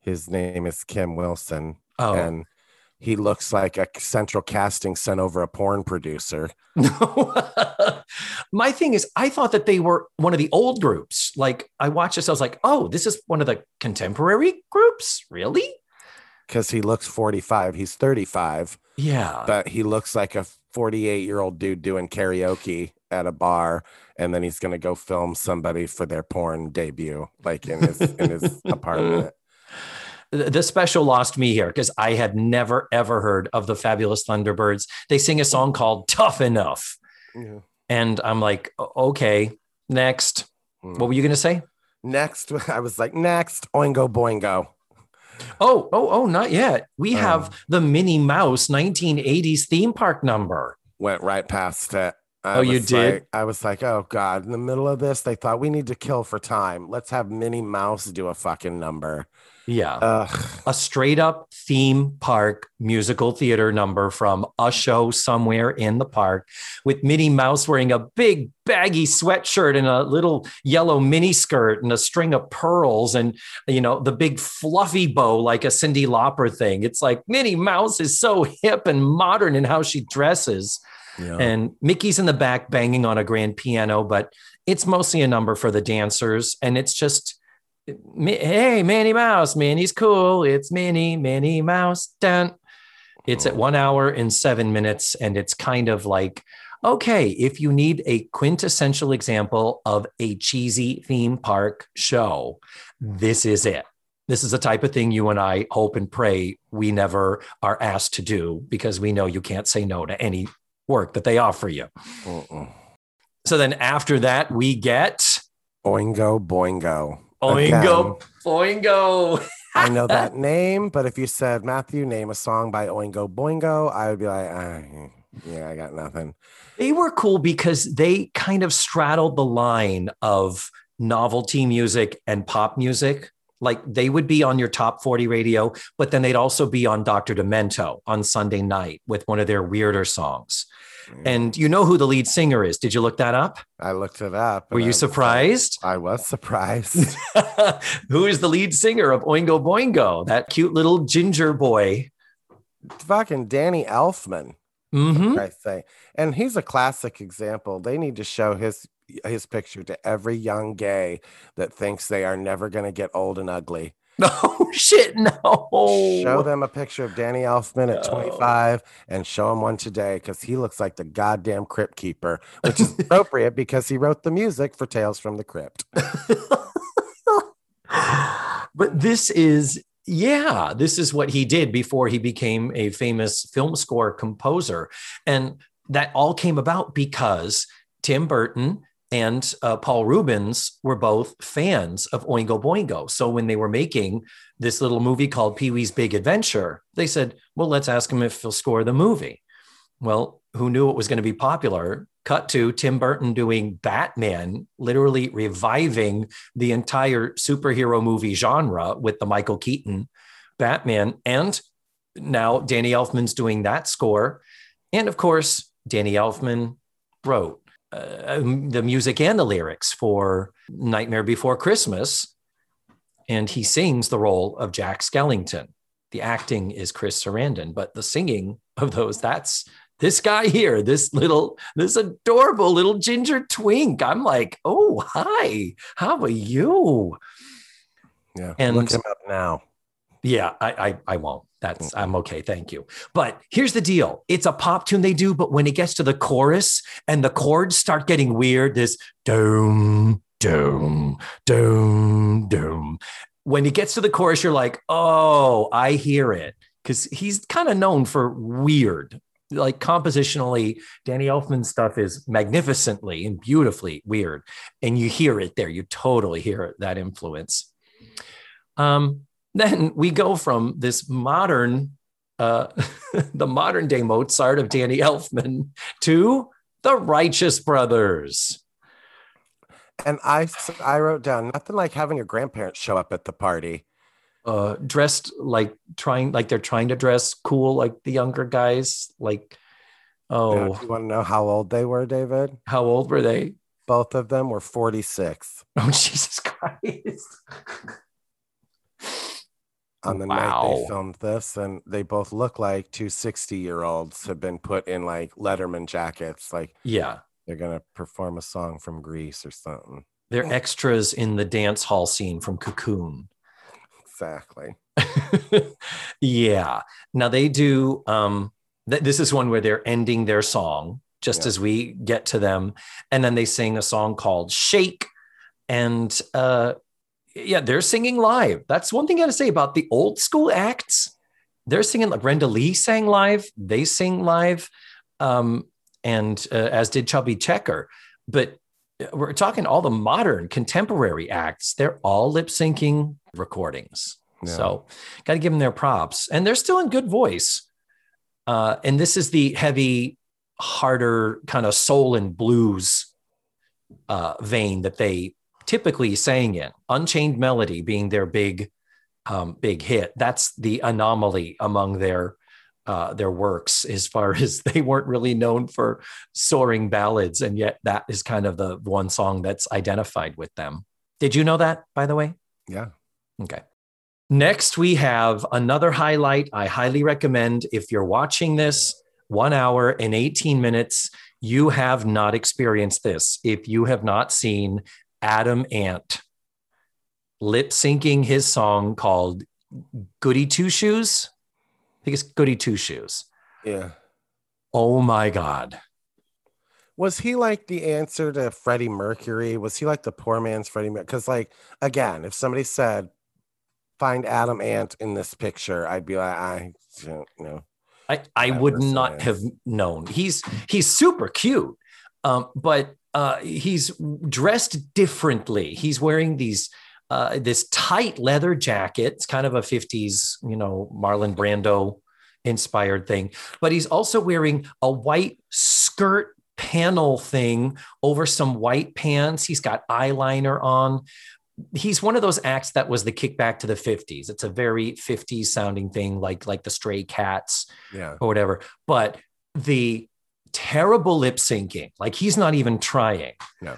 F: his name is Kim Wilson,
E: oh,
F: and he looks like a central casting sent over a porn producer.
E: no. My thing is, I thought that they were one of the old groups. Like I watched this, I was like, oh, this is one of the contemporary groups? Really?
F: Because he looks 45. He's 35.
E: Yeah.
F: but he looks like a 48 year old dude doing karaoke at a bar and then he's going to go film somebody for their porn debut like in his in his apartment
E: the special lost me here because I had never ever heard of the Fabulous Thunderbirds. They sing a song called Tough Enough.
F: Yeah.
E: And I'm like, okay, next.
F: Mm.
E: What were you going to say?
F: next i was like next oingo boingo
E: Oh, oh, oh, not yet. We
F: Oh.
E: have um, the Minnie Mouse 1980s theme park number.
F: went right past it I
E: Oh, you did?
F: like- i was like oh god in the middle of this they thought we need to kill for time let's have minnie mouse do a fucking number
E: Yeah.
F: Ugh.
E: a straight up theme park musical theater number from a show somewhere in the park with Minnie Mouse wearing a big baggy sweatshirt and a little yellow mini skirt and a string of pearls and you know the big fluffy bow like a Cyndi Lauper thing. It's like Minnie Mouse is so hip and modern in how she dresses
F: yeah.
E: and Mickey's in the back banging on a grand piano, but it's mostly a number for the dancers. And it's just, hey, Minnie Mouse, Minnie's cool. It's Minnie, Minnie Mouse. Dun. It's at oh. one hour and seven minutes. And it's kind of like, okay, if you need a quintessential example of a cheesy theme park show, this is it. This is the type of thing you and I hope and pray we never are asked to do because we know you can't say no to any work that they offer you.
F: Mm-mm.
E: So then after that, we get
F: oingo boingo
E: Oingo Boingo.
F: I know that name, but if you said Matthew, name a song by Oingo Boingo, I would be like, ah, yeah, I got nothing.
E: They were cool because they kind of straddled the line of novelty music and pop music. Like they would be on your top 40 radio, but then they'd also be on Dr. Demento on Sunday night with one of their weirder songs. And you know who the lead singer is. Did you look that up?
F: I looked it up.
E: Were you
F: I was
E: surprised?
F: I was surprised.
E: who is the lead singer of Oingo Boingo? That cute little ginger boy.
F: Fucking Danny Elfman,
E: hmm
F: I say, and he's a classic example. They need to show his his picture to every young gay that thinks they are never going to get old and ugly.
E: Oh shit, no.
F: Show them a picture of Danny Elfman at
E: No.
F: 25 and show him one today because he looks like the goddamn crypt keeper, which is appropriate because he wrote the music for Tales from the Crypt.
E: but this is yeah this is what he did before he became a famous film score composer and that all came about because tim burton and uh, paul reubens were both fans of oingo boingo so when they were making this little movie called pee-wee's big adventure they said well let's ask him if he'll score the movie Well, who knew it was going to be popular? Cut to Tim Burton doing Batman, literally reviving the entire superhero movie genre with the Michael Keaton Batman. And now Danny Elfman's doing that score. And of course, Danny Elfman wrote uh, the music and the lyrics for Nightmare Before Christmas. And he sings the role of Jack Skellington. The acting is Chris Sarandon, but the singing of those, that's this guy here, this little, this adorable little ginger twink. I'm like, oh, hi, how are you?
F: Yeah.
E: And-
F: look him up now.
E: Yeah, I, I, I won't. That's I'm okay, thank you. But here's the deal: it's a pop tune they do, but when it gets to the chorus and the chords start getting weird, this doom, doom, doom, doom. When it gets to the chorus, you're like, oh, I hear it, because he's kind of known for weird. Like compositionally, Danny Elfman's stuff is magnificently and beautifully weird, and you hear it there. You totally hear that influence. Um, then we go from this modern, uh, the modern day Mozart of Danny Elfman to the Righteous Brothers.
F: And I, I wrote down nothing like having your grandparents show up at the party.
E: Uh, dressed like trying, like they're trying to dress cool, like the younger guys. Like,
F: Now,
E: oh,
F: do you want to know how old they were, David?
E: how old were they?
F: Both of them were 46
E: Oh, Jesus Christ.
F: On the night they filmed this. And they both look like two 60 year olds have been put in like Letterman jackets. Like
E: Yeah.
F: they're to perform a song from Grease or something.
E: They're extras in the dance hall scene from Cocoon.
F: Exactly.
E: yeah. Now they do. Um, th- this is one where they're ending their song just
F: Yeah.
E: as we get to them, and then they sing a song called "Shake," and uh, yeah, they're singing live. That's one thing I got to say about the old school acts. They're singing like Brenda Lee sang live. They sing live, um, and uh, as did Chubby Checker. But uh, we're talking all the modern contemporary acts. They're all lip syncing recordings.
F: Yeah.
E: So got to give them their props, and they're still in good voice. Uh, and this is the heavy, harder kind of soul and blues uh, vein that they typically sang in. Unchained Melody being their big, um, big hit. That's the anomaly among their uh, their works, as far as they weren't really known for soaring ballads, and yet that is kind of the one song that's identified with them. Did you know that, by the way?
F: Yeah.
E: Okay. Next, we have another highlight I highly recommend if you're watching this one hour and 18 minutes. You have not experienced this. If you have not seen Adam Ant lip syncing his song called Goody Two Shoes, I think it's Goody Two Shoes.
F: Yeah.
E: Oh my God.
F: Was he like the answer to Freddie Mercury? Was he like the poor man's Freddie Mercury? Because, like, again, if somebody said, find Adam Ant in this picture, I'd be like, I don't know.
E: I, I would not have known. He's he's super cute, um, but uh, he's dressed differently. He's wearing these uh, this tight leather jacket. It's kind of a '50s, you know, Marlon Brando inspired thing. But he's also wearing a white skirt panel thing over some white pants. He's got eyeliner on. He's one of those acts that was the kickback to the 50s. It's a very 50s sounding thing, like like the Stray Cats
F: Yeah.
E: or whatever. But the terrible lip syncing, like he's not even trying.
F: No.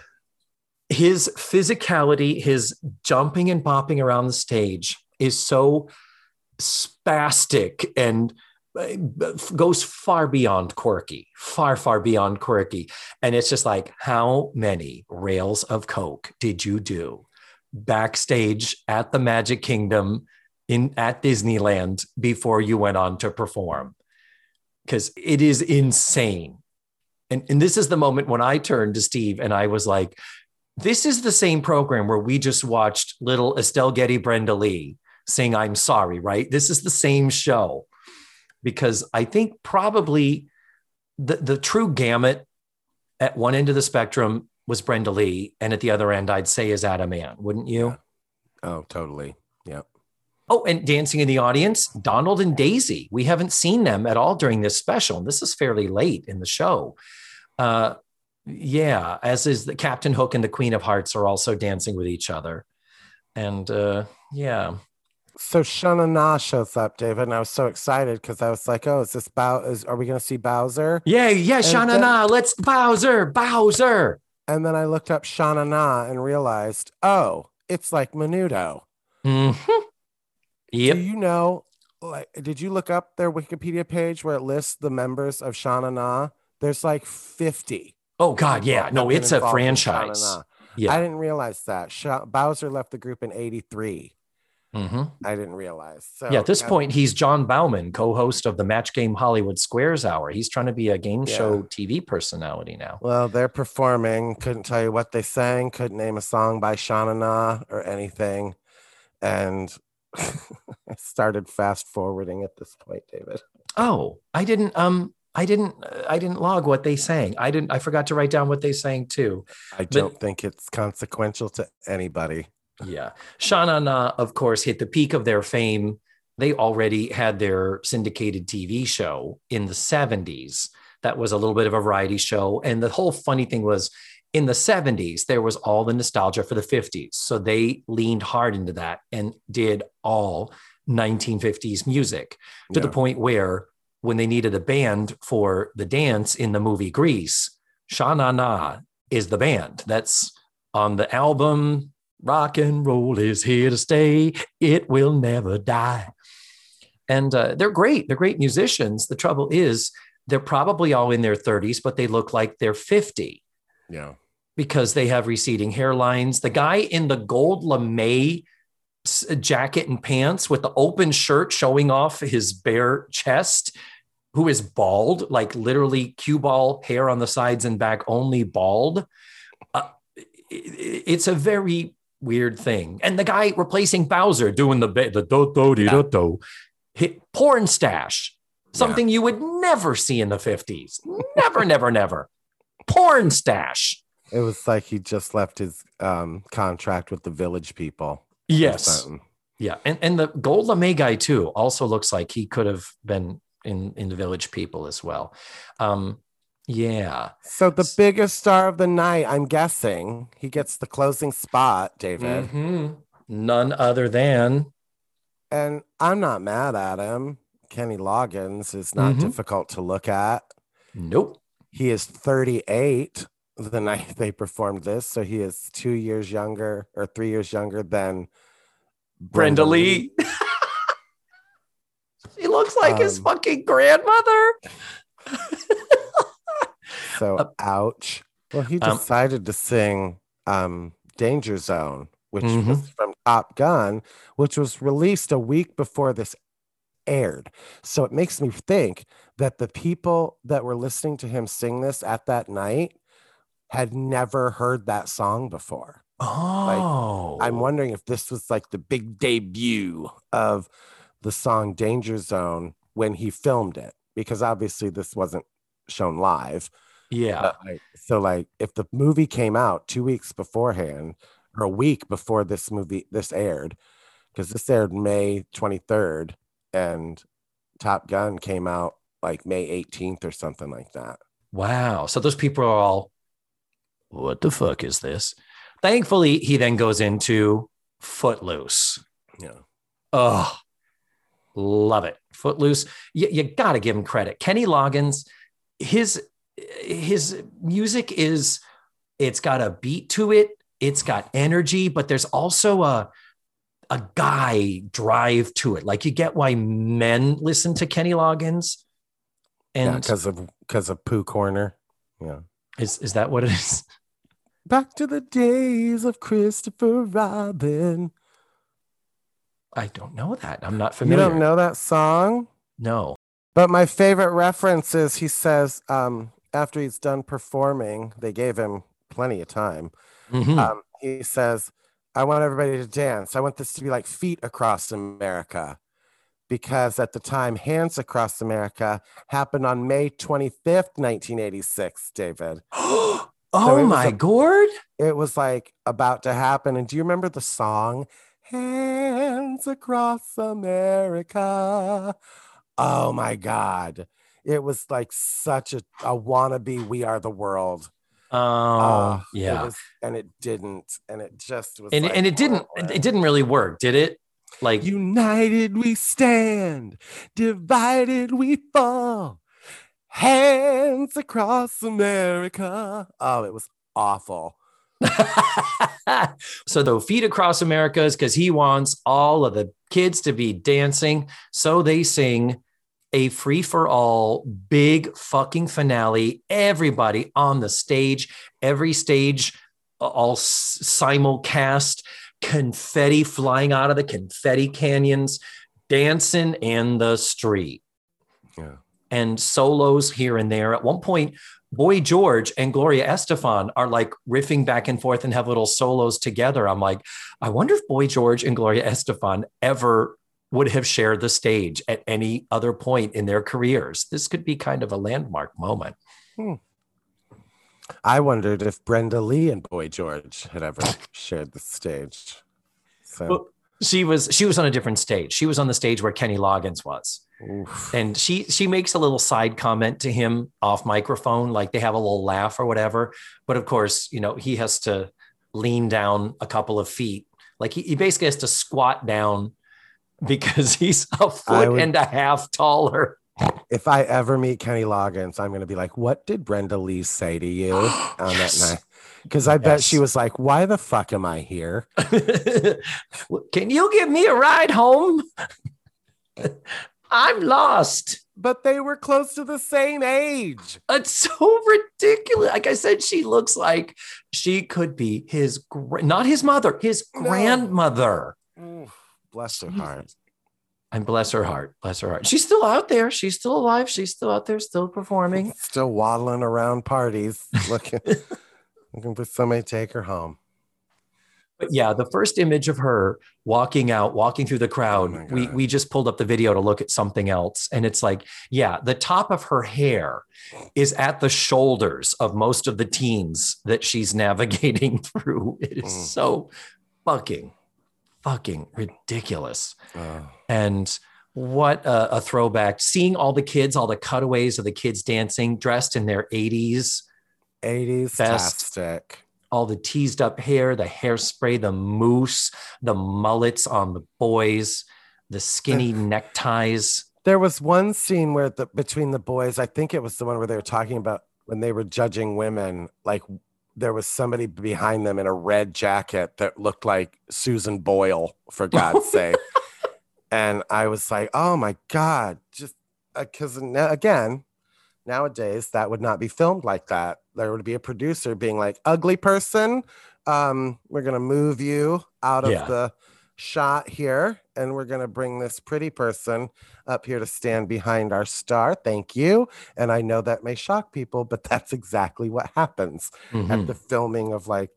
E: His physicality, his jumping and bopping around the stage is so spastic and uh, goes far beyond quirky, far, far beyond quirky. And it's just like, how many rails of Coke did you do backstage at the Magic Kingdom in at Disneyland before you went on to perform? Because it is insane. And, and this is the moment when I turned to Steve and I was like, this is the same program where we just watched little Estelle Getty Brenda Lee sing I'm sorry, right? This is the same show because I think probably the, the true gamut at one end of the spectrum was Brenda Lee, and at the other end, I'd say is Adam Ant, wouldn't you?
F: Oh, totally.
E: Oh, and dancing in the audience, Donald and Daisy. We haven't seen them at all during this special. And this is fairly late in the show. Uh, yeah, as is the Captain Hook and the Queen of Hearts are also dancing with each other. And uh, yeah,
F: So Shana Na shows up, David, and I was so excited because I was like, "Oh, is this Bow? Is are we going to see Bowser?"
E: yeah, yeah, Shana
F: then-
E: Na, let's Bowser, Bowser.
F: And then I looked up Shana Na and realized, oh, it's like Menudo.
E: hmm Yep.
F: Do you know? Like, did you look up their Wikipedia page where it lists the members of Shana Na? There's like 50.
E: Oh God, yeah. No, it's a
F: involved in Shana
E: franchise. Yeah.
F: I didn't realize that. Sha Bowser left the group in 83.
E: hmm
F: I didn't realize. So
E: yeah, at this
F: yeah,
E: point, he's Jon Bauman, co-host of the Match Game Hollywood Squares Hour. He's trying to be a game
F: Yeah.
E: show TV personality now.
F: Well, they're performing. Couldn't tell you what they sang. Couldn't name a song by Shana Na or anything. And I started fast forwarding at this point, David.
E: Oh, I didn't. Um, I didn't. uh, I didn't log what they sang. I didn't. I forgot to write down what they sang too.
F: I don't think it's consequential to anybody.
E: Yeah, Shana Na, of course, hit the peak of their fame. They already had their syndicated TV show in the '70s. That was a little bit of a variety show, and the whole funny thing was. In the 70s, there was all the nostalgia for the 50s. So they leaned hard into that and did all 1950s music to the point where when they needed a band for the dance in the movie Grease, Sha Na Na is the band. That's on the album Rock and Roll is Here to Stay. It Will Never Die. And uh, they're great. They're great musicians. The trouble is, they're probably all in their 30s, but they look like they're 50
F: Yeah.
E: Because they have receding hairlines. The guy in the gold lame jacket and pants with the open shirt showing off his bare chest, who is bald, like literally cue ball hair on the sides and back, only bald. Uh, it's a very weird thing. And the guy replacing Bowser doing the the do do do do hit porn stash, something you would never see in the 50s. Never, never, never. Porn stash.
F: It was like he just left his um, contract with the village people.
E: Yes. Yeah. And and the gold lame guy too also looks like he could have been in in the village people as well. Um yeah.
F: So the biggest star of the night, I'm guessing, he gets the closing spot, David.
E: Mhm. None other than
F: And I'm not mad at him. Kenny Loggins is not
E: Mhm.
F: difficult to look at.
E: nope.
F: He is 38 the night they performed this. So he is two years younger or three years younger than
E: Brenda Lee. she looks like his
F: Um,
E: fucking grandmother.
F: So
E: Uh,
F: ouch. Well, he
E: um,
F: decided to sing um, Danger Zone, which
E: Mhm.
F: was from Top Gun, which was released a week before this aired. So it makes me think that the people that were listening to him sing this at that night had never heard that song before.
E: Oh.
F: I'm wondering if this was like the big debut of the song Danger Zone when he filmed it, because obviously this wasn't shown live.
E: yeah.
F: Like, so like if the movie came out two weeks beforehand or a week before this movie this aired, because this aired May 23rd and Top Gun came out like May 18th or something like that.
E: Wow. So those people are all, what the fuck is this? Thankfully, he then goes into Footloose.
F: Yeah.
E: Oh, love it. Footloose. You, you got to give him credit. Kenny Loggins, his his music is it's got a beat to it. It's got energy, but there's also a a guy drive to it. Like you get why men listen to Kenny Loggins. And
F: because of because of Pooh Corner. Yeah.
E: is is that what it is?
F: Back to the days of Christopher Robin.
E: I don't know that. I'm not familiar.
F: You don't know that song?
E: No.
F: But my favorite reference is he says, um, after he's done performing, they gave him plenty of time.
E: Mhm.
F: Um, he says, I want everybody to dance. I want this to be like feet across America. Because at the time, Hands Across America happened on May 25th, 1986, David.
E: oh
F: it was
E: my
F: a-
E: gourd.
F: It was like about to happen. And do you remember the song hands across America. Oh my God. It was like such a, a wannabe We Are the World.
E: Oh,
F: ah, it
E: yeah.
F: was- and it didn't. And it just was
E: and
F: like,
E: and it didn't
F: oh,
E: it didn't really work, did it? Like
F: United we stand, divided we fall. Hands across America. Oh, it was awful.
E: so the feet across America is because he wants all of the kids to be dancing. So they sing a free for all big fucking finale. Everybody on the stage, every stage, all simulcast, confetti flying out of the confetti canyons, dancing in the street.
F: Yeah.
E: And solos here and there. At one point, Boy George and Gloria Estefan are like riffing back and forth and have little solos together. I'm like, I wonder if Boy George and Gloria Estefan ever would have shared the stage at any other point in their careers. This could be kind of a landmark moment. Hmm.
F: I wondered if Brenda Lee and Boy George had ever shared the stage. So,
E: Well, She was she was on a different stage. She was on the stage where Kenny Loggins was.
F: Oof.
E: And she she makes a little side comment to him off microphone, like they have a little laugh or whatever. But of course, you know, he has to lean down a couple of feet. Like he, he basically has to squat down because he's a foot
F: would-
E: and a half taller.
F: if I ever meet Kenny Loggins, I'm going to be like, what did Brenda Lee say to you on
E: Yes.
F: that night? Because I bet she was like, why the fuck am I here?
E: Can you give me a ride home? I'm lost.
F: But they were close to the same age.
E: It's so ridiculous. Like I said, she looks like she could be his, gra- not his mother, his
F: No.
E: grandmother.
F: Bless her heart.
E: And bless her heart, bless her heart. She's still out there. She's still alive. She's still out there, still performing.
F: Still waddling around parties, looking, looking for somebody to take her home.
E: But yeah, the first image of her walking out, walking through the crowd,
F: my
E: we we just pulled up the video to look at something else, and it's like, yeah, the top of her hair is at the shoulders of most of the teens that she's navigating through. It is
F: Mm.
E: so fucking, fucking ridiculous.
F: Oh,
E: And what a, a throwback! Seeing all the kids, all the cutaways of the kids dancing, dressed in their 80s,
F: 80s
E: Best.
F: tastic.
E: All the teased up hair, the hairspray, the mousse, the mullets on the boys, the skinny neckties.
F: There was one scene where the between the boys, I think it was the one where they were talking about when they were judging women, like there was somebody behind them in a red jacket that looked like Susan Boyle, for God's sake. And I was like, oh my God, just uh, because again, nowadays that would not be filmed like that. There would be a producer being like, ugly person, um, we're going to move you out of
E: Yeah.
F: the shot here and we're going to bring this pretty person up here to stand behind our star. Thank you. And I know that may shock people, but that's exactly what happens
E: Mhm.
F: at the filming of like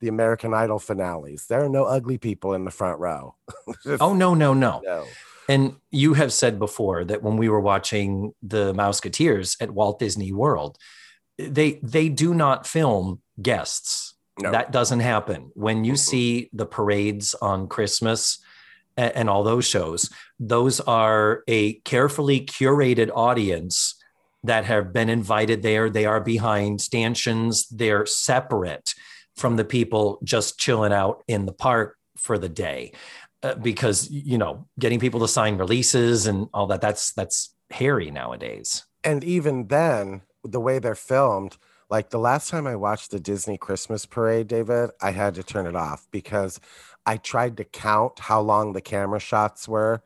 F: the American Idol finales. There are no ugly people in the front row. Just
E: Oh, no, no, no.
F: no.
E: And you have said before that when we were watching the Mouseketeers at Walt Disney World, they they do not film guests.
F: No.
E: That doesn't happen. When you
F: Mm-mm.
E: see the parades on Christmas a- and, all those shows, those are a carefully curated audience that have been invited there. They are behind stanchions, they're separate from the people just chilling out in the park for the day. Uh, because you know, getting people to sign releases and all that that's that's hairy nowadays.
F: and even then the way they're filmed like the last time i watched the disney christmas parade david i had to turn it off because i tried to count how long the camera shots were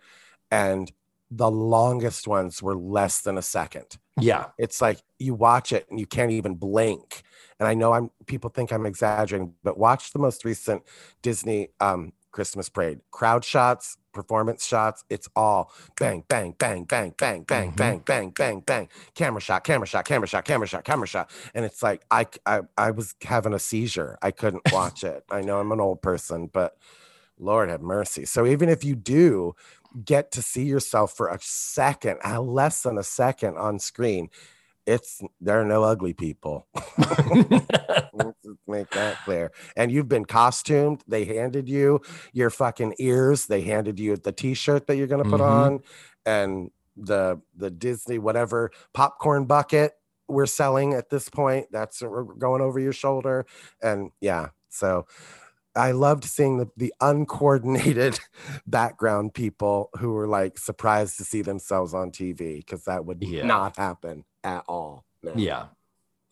F: and the longest ones were less than a second
E: Yeah.
F: it's like you watch it and you can't even blink and i know i'm people think i'm exaggerating but watch the most recent disney um christmas parade. Crowd shots performance shots it's all bang bang bang bang bang bang
E: Mhm.
F: bang bang bang bang. Camera shot camera shot camera shot camera shot camera shot. And it's like i i, I was having a seizure. I couldn't watch it. I know i'm an old person but lord have mercy. So even if you do get to see yourself for a second uh, less than a second on screen it's there are no ugly people. Let's make that clear. And you've been costumed. They handed you your fucking ears. They handed you the t-shirt that you're gonna put
E: Mhm.
F: on, and the the Disney whatever popcorn bucket we're selling at this point. That's uh, going over your shoulder, and yeah. So I loved seeing the, the uncoordinated background people who were like surprised to see themselves on TV because that would
E: Yeah.
F: not happen at all. No.
E: yeah.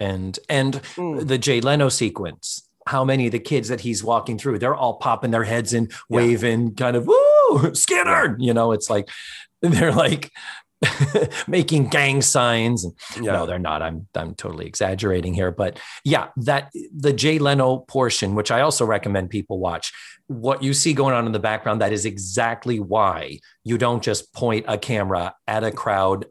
E: And and
F: Mm.
E: the Jay Leno sequence. How many of the kids that he's walking through, they're all popping their heads and
F: Yeah.
E: waving, kind of woo, Skinner. You know, it's like they're like making gang signs. And
F: Yeah.
E: no, they're not. I'm I'm totally exaggerating here, but yeah, that the Jay Leno portion, which I also recommend people watch. What you see going on in the background, that is exactly why you don't just point a camera at a crowd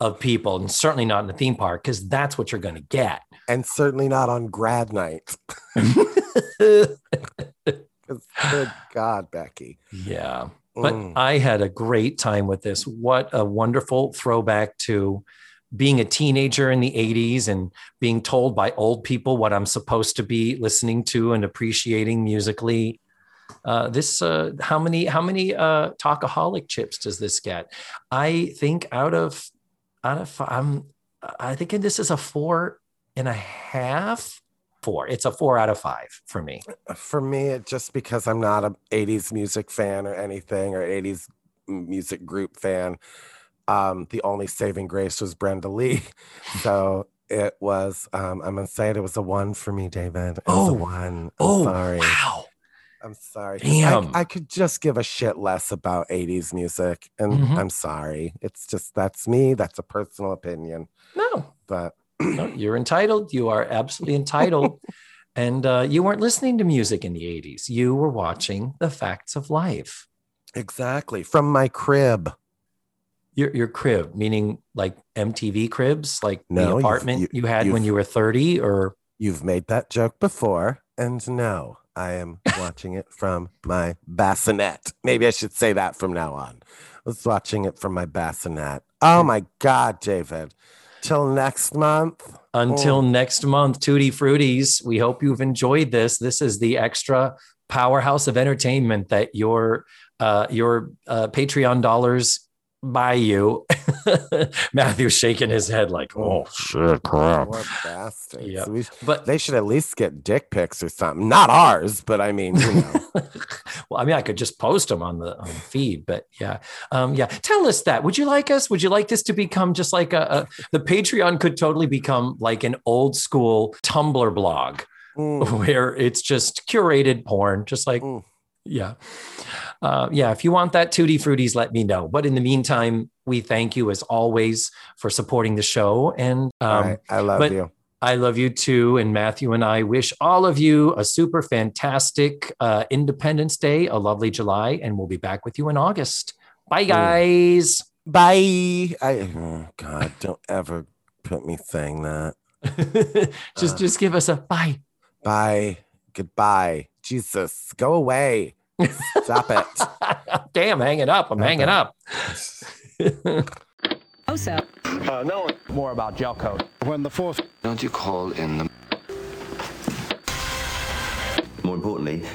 E: of people, and certainly not in a theme park, because that's what you're going to get.
F: and certainly not on grad night. Good God, Becky.
E: yeah. But
F: Mm.
E: I had a great time with this. What a wonderful throwback to being a teenager in the 80s and being told by old people what I'm supposed to be listening to and appreciating musically. Uh, this uh, how many how many uh, talkaholic chips does this get? I think out of out of I'm I think this is a four and a half. Four. It's a four out of five for me.
F: for me, it just because I'm not a 80s music fan or anything or 80s music group fan. Um, the only saving grace was Brenda Lee. So it was, um, I'm gonna say it, it was a one for me, David. It was a
E: Oh.
F: one. I'm
E: Oh,
F: sorry.
E: wow.
F: I'm sorry.
E: Damn.
F: I, I could just give a shit less about 80s music. And
E: Mhm.
F: I'm sorry. It's just that's me. That's a personal opinion.
E: No,
F: But
E: no, you're entitled. You are absolutely entitled. and uh, you weren't listening to music in the 80s. You were watching the facts of life.
F: exactly from my crib.
E: Your, your crib, meaning like MTV cribs, like
F: No,
E: the apartment
F: you-
E: you, had when you were 30 or
F: You've made that joke before, and no, I am watching it from my bassinet. Maybe I should say that from now on. I was watching it from my bassinet. Oh my God, David. Till next month.
E: until
F: Oh.
E: next month, Tutti Fruities. We hope you've enjoyed this. This is the extra powerhouse of entertainment that your uh, your uh, Patreon dollars buy you. Matthew's shaking his head like, oh shit, crap.
F: Poor bastards.
E: Yep.
F: We-
E: But
F: they should at least get dick pics or something. Not ours, but I mean, you know.
E: well, I mean, I could just post them on the, on the feed, but yeah, um, yeah. Tell us that. Would you like us? Would you like this to become just like a, a the Patreon could totally become like an old school Tumblr blog
F: Mm,
E: where it's just curated porn, just like
F: Mm.
E: Yeah, uh, yeah. If you want that, Tutti Fruities, let me know. But in the meantime, we thank you as always for supporting the show, and um,
F: right, I love you.
E: I love you too. And Matthew and I wish all of you a super fantastic uh, Independence Day, a lovely July, and we'll be back with you in August. Bye, guys.
F: Bye. I, oh God, don't ever put me saying that.
E: just,
F: Uh.
E: just give us a bye.
F: Bye. Goodbye. Jesus, go away. Stop it.
E: Damn, hanging up. I'm hanging up.
A: Also,
B: Uh, no. More about gel coat.
C: When the fourth
D: Don't you call in the. More importantly,